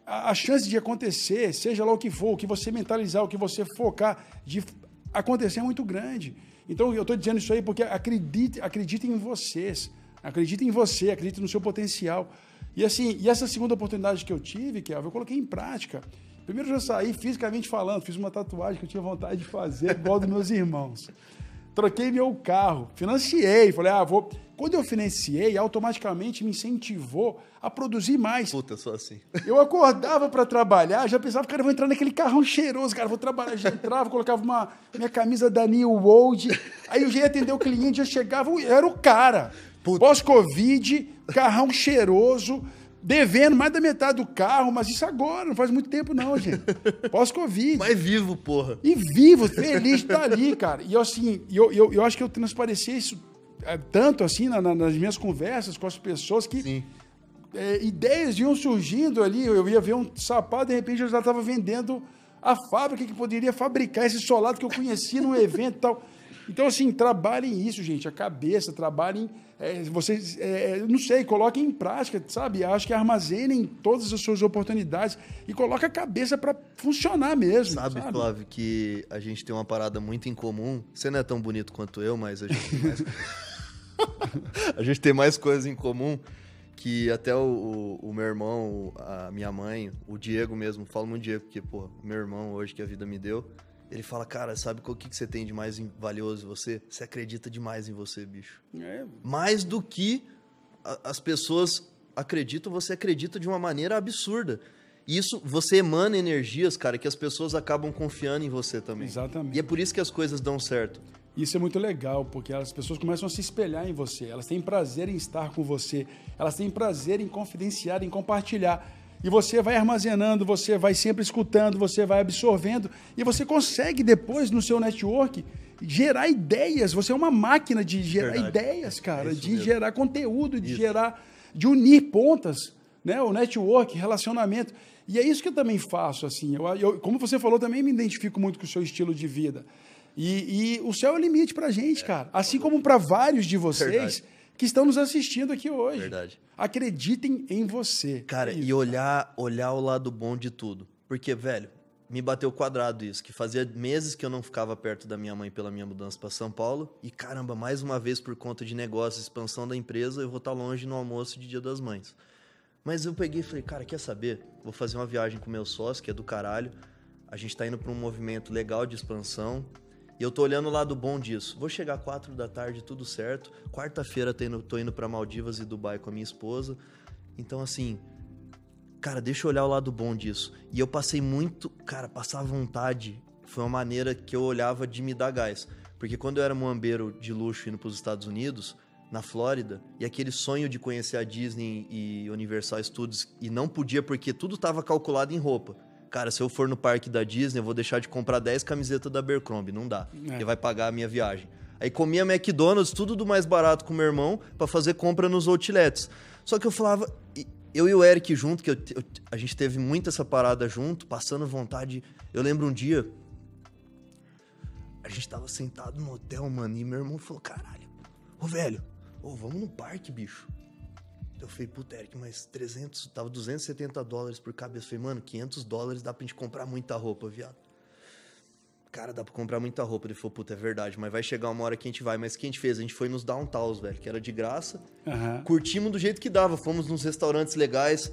a, a chance de acontecer, seja lá o que for, o que você mentalizar, o que você focar, de acontecer é muito grande. Então eu estou dizendo isso aí porque acredite, acredite em vocês, acredite em você, acredite no seu potencial. E assim, e essa segunda oportunidade que eu tive, que eu coloquei em prática. Primeiro eu já saí fisicamente falando, fiz uma tatuagem que eu tinha vontade de fazer, igual dos meus irmãos. Troquei meu carro, financiei, falei, ah, vou. Quando eu financiei, automaticamente me incentivou a produzir mais. Puta, só assim. Eu acordava para trabalhar, já pensava, cara, eu vou entrar naquele carrão cheiroso, cara, vou trabalhar. Já entrava, colocava uma minha camisa da New World, aí eu já ia atender o cliente, já chegava, eu era o cara. Pós-Covid, carrão cheiroso, devendo mais da metade do carro, mas isso agora, não faz muito tempo não, gente. Pós-Covid. Mas vivo, porra. E vivo, feliz de estar ali, cara. E assim, eu, eu, eu acho que eu transpareci isso é, tanto assim na, na, nas minhas conversas com as pessoas que é, ideias iam surgindo ali. Eu ia ver um sapato, de repente eu já estava vendendo a fábrica que poderia fabricar esse solado que eu conheci num evento e tal. Então, assim, trabalhem isso, gente, a cabeça, trabalhem é, vocês, é, não sei, coloquem em prática, sabe? Acho que armazenem todas as suas oportunidades e coloquem a cabeça para funcionar mesmo. Sabe, sabe, Flávio, que a gente tem uma parada muito em comum. Você não é tão bonito quanto eu, mas a gente tem mais, *laughs* a gente tem mais coisas em comum que até o, o, o, meu irmão, a minha mãe, o Diego mesmo, falo muito Diego, porque, pô, meu irmão hoje que a vida me deu, ele fala, cara, sabe o que, que você tem de mais valioso em você? Você acredita demais em você, bicho. É. Mais do que a, as pessoas acreditam, você acredita de uma maneira absurda. E isso, você emana energias, cara, que as pessoas acabam confiando em você também. Exatamente. E é por isso que as coisas dão certo. Isso é muito legal, porque as pessoas começam a se espelhar em você, elas têm prazer em estar com você, elas têm prazer em confidenciar, em compartilhar. E você vai armazenando, você vai sempre escutando, você vai absorvendo e você consegue depois no seu network gerar ideias. Você é uma máquina de gerar Verdade. ideias, cara, é de mesmo. gerar conteúdo, de isso. gerar, de unir pontas, né? O network, relacionamento. E é isso que eu também faço, assim. Eu, eu como você falou, também me identifico muito com o seu estilo de vida. E, e o céu é o limite para gente, é. cara. Assim como para vários de vocês. Verdade que estão nos assistindo aqui hoje. Verdade. Acreditem em você. Cara, é e olhar, olhar o lado bom de tudo. Porque, velho, me bateu quadrado isso, que fazia meses que eu não ficava perto da minha mãe pela minha mudança para São Paulo. E caramba, mais uma vez por conta de negócio, expansão da empresa, eu vou estar longe no almoço de Dia das Mães. Mas eu peguei e falei, cara, quer saber? Vou fazer uma viagem com meu sócio, que é do caralho. A gente tá indo para um movimento legal de expansão E eu tô olhando o lado bom disso. Vou chegar quatro da tarde, tudo certo. Quarta-feira tô indo, indo para Maldivas e Dubai com a minha esposa. Então, assim, cara, deixa eu olhar o lado bom disso. E eu passei muito, cara, passar vontade. Foi uma maneira que eu olhava de me dar gás. Porque quando eu era moambeiro de luxo indo para os Estados Unidos, na Flórida, e aquele sonho de conhecer a Disney e Universal Studios, e não podia porque tudo estava calculado em roupa. Cara, se eu for no parque da Disney, eu vou deixar de comprar 10 camisetas da Abercrombie. Não dá. É. Ele vai pagar a minha viagem. Aí comia McDonald's, tudo do mais barato com meu irmão, para fazer compra nos outlets. Só que eu falava, eu e o Eric junto, que eu, eu, a gente teve muito essa parada junto, passando vontade. Eu lembro um dia, a gente tava sentado no hotel, mano, e meu irmão falou: caralho, ô velho, ô, vamos no parque, bicho. Eu falei, puta, Eric, mas 300, tava 270 dólares por cabeça. Eu falei, mano, 500 dólares dá pra gente comprar muita roupa, viado. Cara, dá pra comprar muita roupa. Ele falou, puta, é verdade, mas vai chegar uma hora que a gente vai. Mas o que a gente fez? A gente foi nos downtowns, velho, que era de graça. Uhum. Curtimos do jeito que dava. Fomos nos restaurantes legais.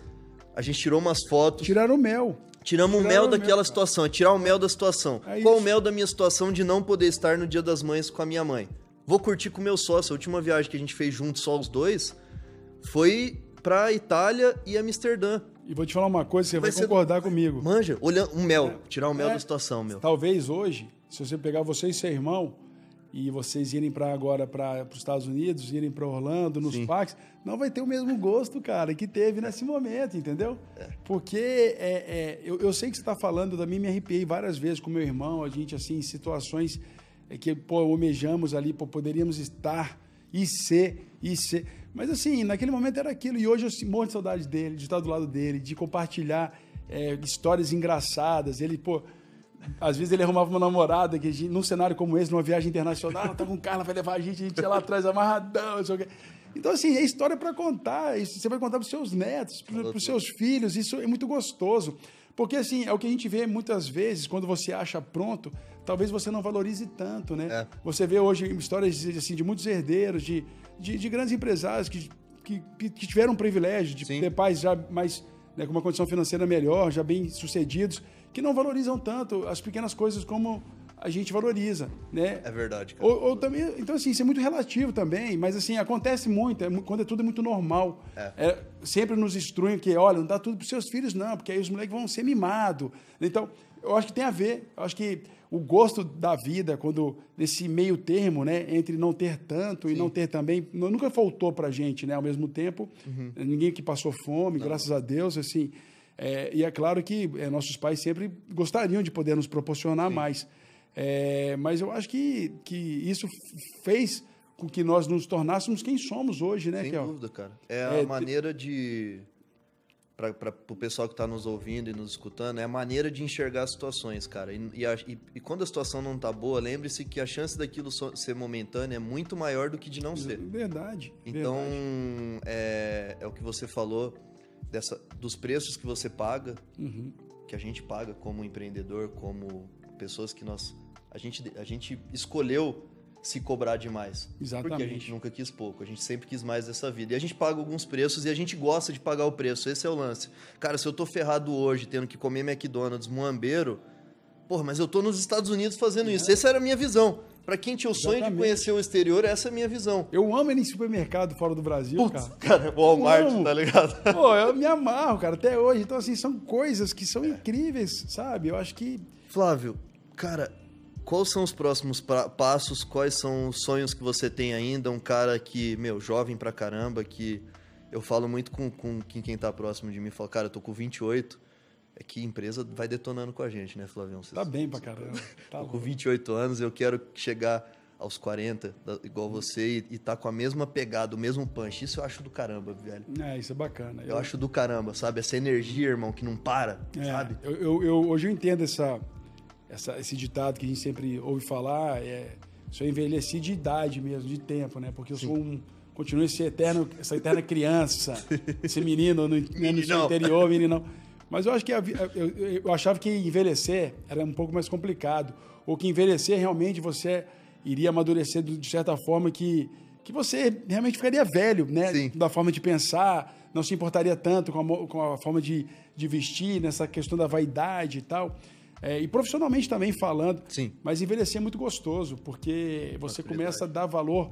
A gente tirou umas fotos. Tiraram o mel. Tiramos Tiraram o mel daquela mel, situação. É tirar o mel da situação. É Qual o mel da minha situação de não poder estar no Dia das Mães com a minha mãe? Vou curtir com o meu sócio. A última viagem que a gente fez juntos, só os dois, foi pra Itália e Amsterdã. E vou te falar uma coisa, você vai, vai concordar comigo. Manja, olhando um mel, é, tirar o mel é, da situação, meu. Talvez hoje, se você pegar você e seu irmão e vocês irem para agora para os Estados Unidos, irem para Orlando, nos Sim. parques, não vai ter o mesmo gosto, cara, que teve nesse momento, entendeu? É. Porque é, é, eu, eu, sei que você está falando, eu também me arrepiei várias vezes com meu irmão, a gente, assim, em situações que, pô, almejamos ali, pô, poderíamos estar e ser, e ser. Mas assim, naquele momento era aquilo. E hoje eu morro de saudade dele, de estar do lado dele, de compartilhar é, histórias engraçadas. Ele, pô, às vezes ele arrumava uma namorada que gente, num cenário como esse, numa viagem internacional, tá com um cara, vai levar a gente, a gente ia lá atrás amarradão, não sei o quê. Então, assim, é história para contar. Isso você vai contar para os seus netos, para os seus filhos. Isso é muito gostoso. Porque, assim, é o que a gente vê muitas vezes, quando você acha pronto, talvez você não valorize tanto, né? É. Você vê hoje histórias assim, de muitos herdeiros, de de, de grandes empresários que, que, que, tiveram o privilégio de Sim. ter pais já mais né, com uma condição financeira melhor, já bem sucedidos, que não valorizam tanto as pequenas coisas como a gente valoriza, né? É verdade. Ou, ou, também, então assim, isso é muito relativo também, mas assim acontece muito, é, quando é tudo é muito normal. É. É, sempre nos instruem que, olha, não dá tudo para seus filhos não, porque aí os moleques vão ser mimados. Então, eu acho que tem a ver. Eu acho que o gosto da vida, quando nesse meio termo, né, entre não ter tanto Sim. e não ter também, nunca faltou para gente, né, ao mesmo tempo. Uhum. Ninguém que passou fome, não. graças a Deus, assim. É, e é claro que é, nossos pais sempre gostariam de poder nos proporcionar Sim. mais. É, mas eu acho que, que isso fez com que nós nos tornássemos quem somos hoje, né? Sem dúvida, cara. É a é, maneira de para o pessoal que está nos ouvindo e nos escutando, é a maneira de enxergar as situações, cara. E, e, a, e, e quando a situação não tá boa, lembre-se que a chance daquilo so, ser momentânea é muito maior do que de não ser. Verdade. Então, verdade. É, é o que você falou dessa, dos preços que você paga, uhum. que a gente paga como empreendedor, como pessoas que nós. A gente, a gente escolheu se cobrar demais. Exatamente. Porque a gente nunca quis pouco, a gente sempre quis mais dessa vida. E a gente paga alguns preços e a gente gosta de pagar o preço, esse é o lance. Cara, se eu tô ferrado hoje tendo que comer McDonald's moambeiro, porra, mas eu tô nos Estados Unidos fazendo é. isso. Essa era a minha visão. Para quem tinha o Exatamente. sonho de conhecer o exterior, essa é a minha visão. Eu amo ir em supermercado fora do Brasil, Putz, cara. Cara, Walmart, tá ligado? Pô, eu me amarro, cara, até hoje. Então, assim, são coisas que são incríveis, sabe? Eu acho que. Flávio, cara, Quais são os próximos passos? Quais são os sonhos que você tem ainda? Um cara que, meu, jovem pra caramba, que eu falo muito com, com quem tá próximo de mim. Falo, cara, eu tô com 28. É que a empresa vai detonando com a gente, né, Flavião? Vocês, tá bem pra caramba. *laughs* Tá tô com 28 anos, eu quero chegar aos 40, igual você, e, e tá com a mesma pegada, o mesmo punch. Isso eu acho do caramba, velho. É, isso é bacana. Eu, eu acho do caramba, sabe? Essa energia, irmão, que não para, é, sabe? Eu, eu, eu, hoje eu entendo essa, essa, esse ditado que a gente sempre ouve falar, é, sou envelheci de idade mesmo, de tempo, né? Porque eu Sim. sou um continuo esse eterno, essa eterna criança, *laughs* esse menino no, no seu interior, menino. Mas eu acho que eu, eu, achava que envelhecer era um pouco mais complicado, ou que envelhecer realmente você iria amadurecer de certa forma que que você realmente ficaria velho, né? Sim. Da forma de pensar, não se importaria tanto com a, com a forma de, de vestir, nessa questão da vaidade e tal. É, e profissionalmente também falando. Sim. Mas envelhecer é muito gostoso, porque você começa a dar valor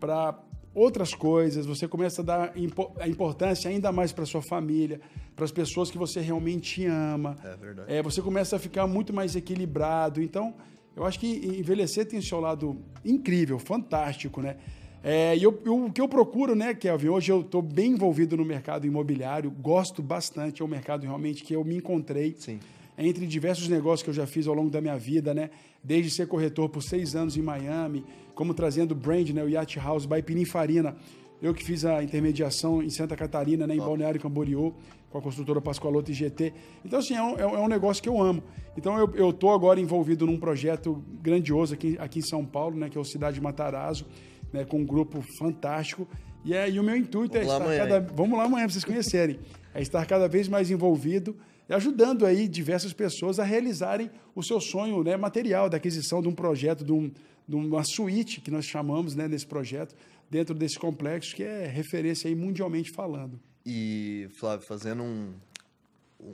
para outras coisas, você começa a dar a importância ainda mais para sua família, para as pessoas que você realmente ama. É verdade. É, você começa a ficar muito mais equilibrado. Então, eu acho que envelhecer tem o seu lado incrível, fantástico, né? É, e eu, eu, o que eu procuro, né, Kelvin? Hoje eu estou bem envolvido no mercado imobiliário, gosto bastante, é um mercado realmente que eu me encontrei. Sim. Entre diversos negócios que eu já fiz ao longo da minha vida, né? Desde ser corretor por seis anos em Miami, como trazendo brand, né, o Yacht House by Pininfarina. Eu que fiz a intermediação em Santa Catarina, né, em Balneário Camboriú, com a construtora Pascoaloto e GT. Então, assim, é um, é um negócio que eu amo. Então, eu estou agora envolvido num projeto grandioso aqui, aqui em São Paulo, né, que é o Cidade Matarazzo né, com um grupo fantástico. E, é, e o meu intuito é Vamos lá estar amanhã, cada... Vamos lá amanhã para vocês conhecerem. É estar cada vez mais envolvido ajudando aí diversas pessoas a realizarem o seu sonho né, material da aquisição de um projeto, de, um, de uma suíte que nós chamamos né, nesse projeto, dentro desse complexo, que é referência aí mundialmente falando. E, Flávio, fazendo um,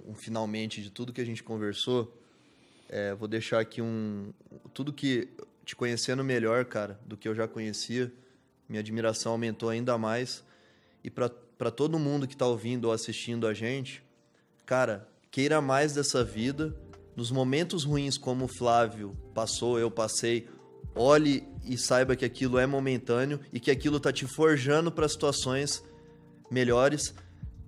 um finalmente de tudo que a gente conversou, é, vou deixar aqui um. Tudo que. Te conhecendo melhor, cara, do que eu já conhecia, minha admiração aumentou ainda mais. E para todo mundo que está ouvindo ou assistindo a gente, cara, queira mais dessa vida. Nos momentos ruins, como o Flávio passou, eu passei, olhe e saiba que aquilo é momentâneo e que aquilo tá te forjando para situações melhores.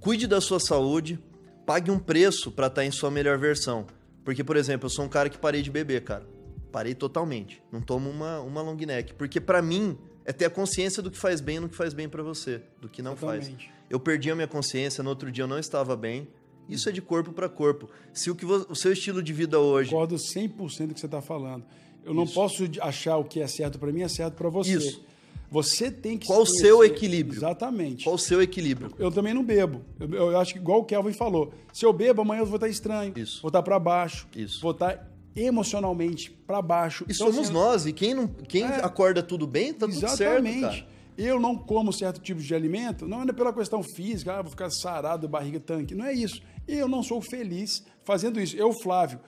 Cuide da sua saúde, pague um preço para estar em sua melhor versão. Porque, por exemplo, eu sou um cara que parei de beber, cara. Parei totalmente. Não tomo uma, uma long neck. Porque para mim é ter a consciência do que faz bem e do que faz bem para você, do que não Exatamente. faz. Eu perdi a minha consciência, no outro dia eu não estava bem. Isso é de corpo para corpo. Se o, que o seu estilo de vida hoje. Concordo 100% do que você está falando. Eu não posso achar o que é certo para mim é certo para você. Isso. Você tem que Qual o se seu equilíbrio? Exatamente. Qual o seu equilíbrio? Eu também não bebo. Eu, eu acho que, igual o Kelvin falou, se eu bebo, amanhã eu vou estar estranho. Isso. Vou estar para baixo. Isso. Vou estar emocionalmente para baixo. E Então, somos assim, nós. E quem, não, quem É. acorda tudo bem, tá tudo certo, Exatamente. Eu não como certo tipo de alimento, não é pela questão física, ah, vou ficar sarado, barriga tanque. Não é isso. Eu não sou feliz fazendo isso. Eu, Flávio,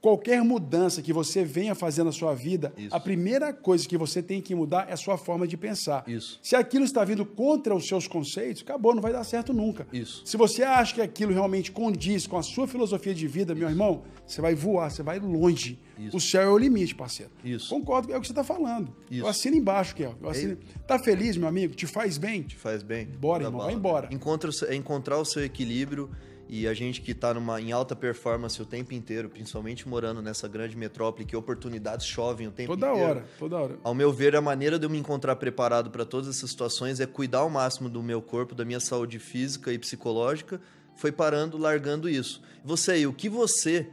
qualquer mudança que você venha fazer na sua vida, Isso. a primeira coisa que você tem que mudar é a sua forma de pensar. Isso. Se aquilo está vindo contra os seus conceitos, acabou, não vai dar certo nunca. Isso. Se você acha que aquilo realmente condiz com a sua filosofia de vida, meu irmão, você vai voar, você vai longe. Isso. O céu é o limite, parceiro. Isso. Concordo, é o que você está falando. Isso. Eu assino embaixo, Kel. Eu assino... Tá feliz, meu amigo? Te faz bem? Te faz bem. Bora, Dá irmão, bala. vai embora. Encontra, é encontrar o seu equilíbrio e a gente que está em alta performance o tempo inteiro, principalmente morando nessa grande metrópole, que oportunidades chovem o tempo Toda inteiro. hora, toda hora. Ao meu ver, a maneira de eu me encontrar preparado para todas essas situações é cuidar ao máximo do meu corpo, da minha saúde física e psicológica. Foi parando, largando isso. Você aí, o que você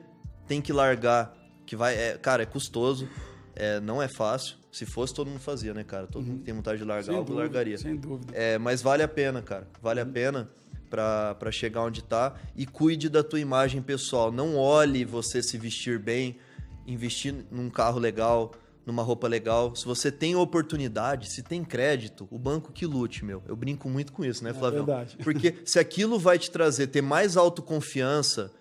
tem que largar? Que vai, é, cara, é custoso, é, não é fácil. Se fosse, todo mundo fazia, né, cara? Todo mundo que tem vontade de largar Sem algo, dúvida, largaria. sem dúvida. É, mas vale a pena, cara. Vale a pena pra chegar onde tá. E cuide da tua imagem pessoal. Não olhe você se vestir bem, investir num carro legal, numa roupa legal. Se você tem oportunidade, se tem crédito, o banco que lute, meu. Eu brinco muito com isso, né, Flavião? verdade. *laughs* Porque se aquilo vai te trazer ter mais autoconfiança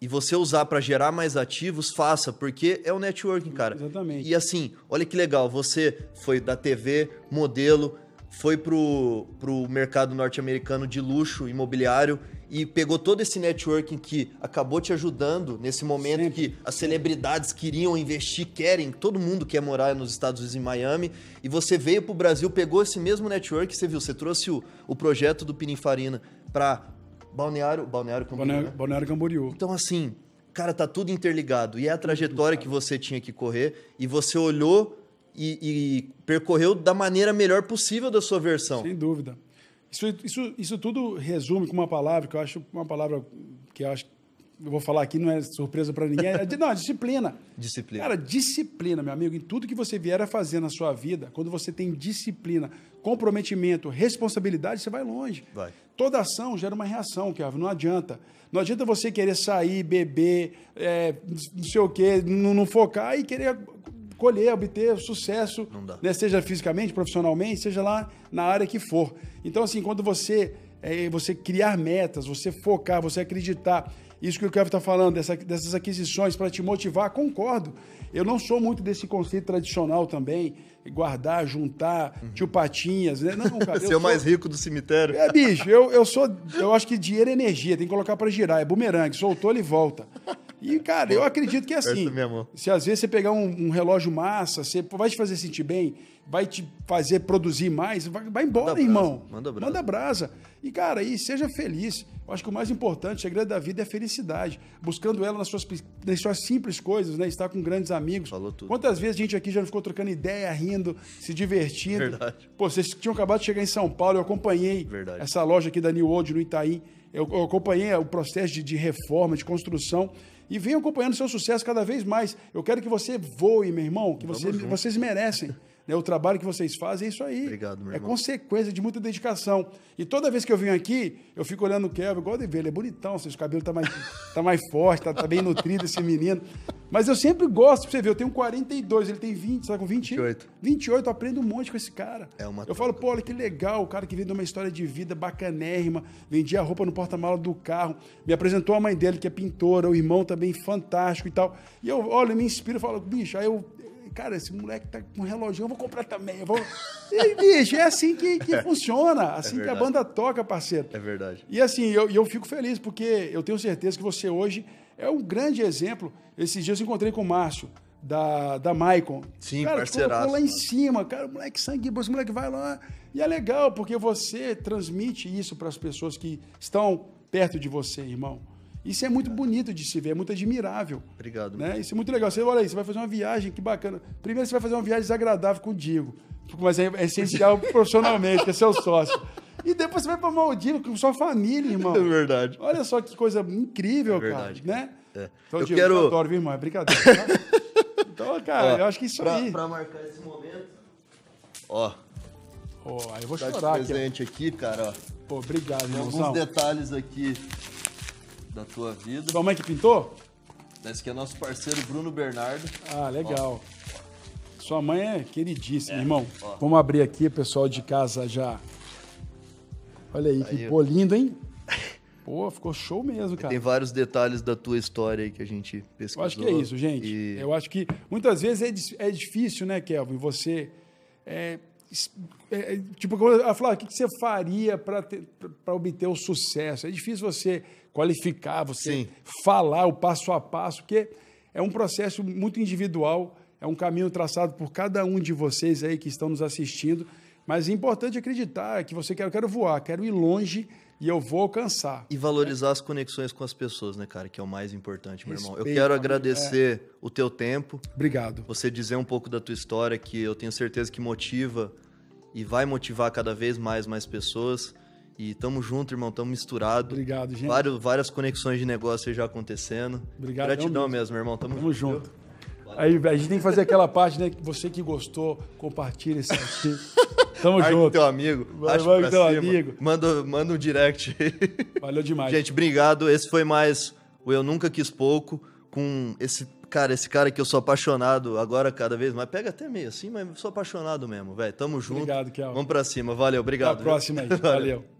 e você usar pra gerar mais ativos, faça, porque é o networking, cara. Exatamente. E assim, olha que legal, você foi da TV, modelo, foi pro, pro mercado norte-americano de luxo imobiliário e pegou todo esse networking que acabou te ajudando nesse momento Sempre. que as celebridades queriam investir, querem, todo mundo quer morar nos Estados Unidos, em Miami, e você veio pro Brasil, pegou esse mesmo network, você viu, você trouxe o, o projeto do Pininfarina para Balneário, Balneário Camboriú, Balneário, né? Balneário Camboriú. Então, assim, cara, tá tudo interligado. E é a trajetória que você tinha que correr e você olhou e, e percorreu da maneira melhor possível da sua versão. Sem dúvida. Isso, isso, isso tudo resume com uma palavra que eu acho uma palavra que eu acho eu vou falar aqui não é surpresa para ninguém, é *laughs* não, é disciplina. Disciplina. Cara, disciplina, meu amigo, em tudo que você vier a fazer na sua vida, quando você tem disciplina, comprometimento, responsabilidade, você vai longe. Vai. Toda ação gera uma reação, Kevin, não adianta. Não adianta você querer sair, beber, é, não sei o quê, não, não focar e querer colher, obter sucesso, né, seja fisicamente, profissionalmente, seja lá na área que for. Então, assim, quando você é você criar metas, você focar, você acreditar. Isso que o Kevin está falando, dessa, dessas aquisições para te motivar, concordo. Eu não sou muito desse conceito tradicional também, guardar, juntar, uhum. tio Patinhas, né? Não, cara. *laughs* Ser o mais rico do cemitério. É, bicho, eu, eu sou. Eu acho que dinheiro é energia, tem que colocar para girar, é bumerangue, soltou, ele volta. E, cara, eu acredito que é assim. Se às vezes você pegar um, um, relógio massa, você vai te fazer sentir bem, vai te fazer produzir mais, vai, vai embora, Manda irmão. Brasa. Manda brasa. Manda brasa. E, cara, e seja feliz. Eu acho que o mais importante, o segredo da vida é a felicidade. Buscando ela nas suas, nas suas simples coisas, né? Estar com grandes amigos. Falou tudo. Quantas vezes a gente aqui já ficou trocando ideia, rindo, se divertindo. Verdade. Pô, vocês tinham acabado de chegar em São Paulo, eu acompanhei Verdade. essa loja aqui da New Old no Itaim. Eu, eu acompanhei o processo de, de reforma, de construção e venho acompanhando seu sucesso cada vez mais. Eu quero que você voe, meu irmão, que você, vocês merecem. *laughs* Né? O trabalho que vocês fazem é isso aí. Obrigado, meu é irmão. É consequência de muita dedicação. E toda vez que eu venho aqui, eu fico olhando o Kevin, igual de ver, ele é bonitão, seus cabelos tá mais, *laughs* tá mais forte, tá, tá bem nutrido esse menino. Mas eu sempre gosto, pra você ver, eu tenho 42, ele tem 20, você tá com 20? 28. 28, eu aprendo um monte com esse cara. É uma Eu falo, pô, olha que legal, o cara que veio de uma história de vida bacanérrima, vendia roupa no porta-mala do carro, me apresentou a mãe dele, que é pintora, o irmão também fantástico e tal. E eu, olha, me inspiro, eu falo, bicho, aí eu cara, esse moleque tá com um relógio, eu vou comprar também. Eu vou... *laughs* E bicho, é assim que, que funciona, é assim é que a banda toca, parceiro. É verdade. E assim, eu, eu fico feliz, porque eu tenho certeza que você hoje é um grande exemplo. Esses dias eu encontrei com o Márcio, da, da Maicon. Sim, cara, parceiraço. lá em cima, cara, o moleque sangue, esse moleque vai lá. E é legal, porque você transmite isso para as pessoas que estão perto de você, irmão. Isso é muito bonito de se ver, é muito admirável. Obrigado. Né? Isso é muito legal. Você olha aí, você vai fazer uma viagem, que bacana. Primeiro você vai fazer uma viagem desagradável com o Diego, mas é essencial *laughs* profissionalmente, que é seu sócio. E depois você vai para Maldivas com sua família, irmão. É verdade. Olha só que coisa incrível, é verdade, cara. Né? É. Então, eu Diego, quero... eu adoro, viu, irmão? É brincadeira. Tá? *laughs* então, cara, ó, eu acho que isso pra, aí. Para marcar esse momento, ó. Oh, aí eu vou tá chorar de presente aqui, aqui cara, ó. Pô, obrigado, irmãozão. alguns detalhes aqui da tua vida. Sua mãe que pintou? Esse aqui é nosso parceiro Bruno Bernardo. Ah, legal. Ó. Sua mãe é queridíssima, é. irmão. Ó. Vamos abrir aqui, o pessoal de casa já. Olha aí, aí que pô lindo, hein? *laughs* Pô, ficou show mesmo, cara. Tem vários detalhes da tua história aí que a gente pesquisou. Eu acho que é isso, gente. E... Eu acho que muitas vezes é, é difícil, né, Kelvin? Você. É, é, é tipo, ela fala, o que você faria para obter o sucesso? É difícil você qualificar, você Sim. falar o passo a passo, porque é um processo muito individual, é um caminho traçado por cada um de vocês aí que estão nos assistindo. Mas é importante acreditar que você quer, eu quero voar, quero ir longe e eu vou alcançar. E valorizar as conexões com as pessoas, né, cara? Que é o mais importante, meu irmão. Eu quero agradecer é. o teu tempo. Obrigado. Você dizer um pouco da tua história, que eu tenho certeza que motiva e vai motivar cada vez mais mais pessoas. E tamo junto, irmão, tamo misturado. Obrigado, gente. Vários, várias conexões de negócio já acontecendo. Obrigado. Gratidão mesmo. mesmo, irmão. Tamo, tamo junto. Aí a gente tem que fazer aquela parte, né? Você que gostou, compartilha esse aqui. Tamo Marque junto. teu amigo. Vai, vai teu amigo. Manda, manda um direct. Valeu demais. Gente, obrigado. Esse foi mais o Eu Nunca Quis Pouco com esse cara, esse cara que eu sou apaixonado agora cada vez mais. Pega até meio assim, mas sou apaixonado mesmo, velho. Tamo junto. Obrigado, Kel. Vamos pra cima. Valeu, obrigado. Até a próxima aí. *laughs* Valeu.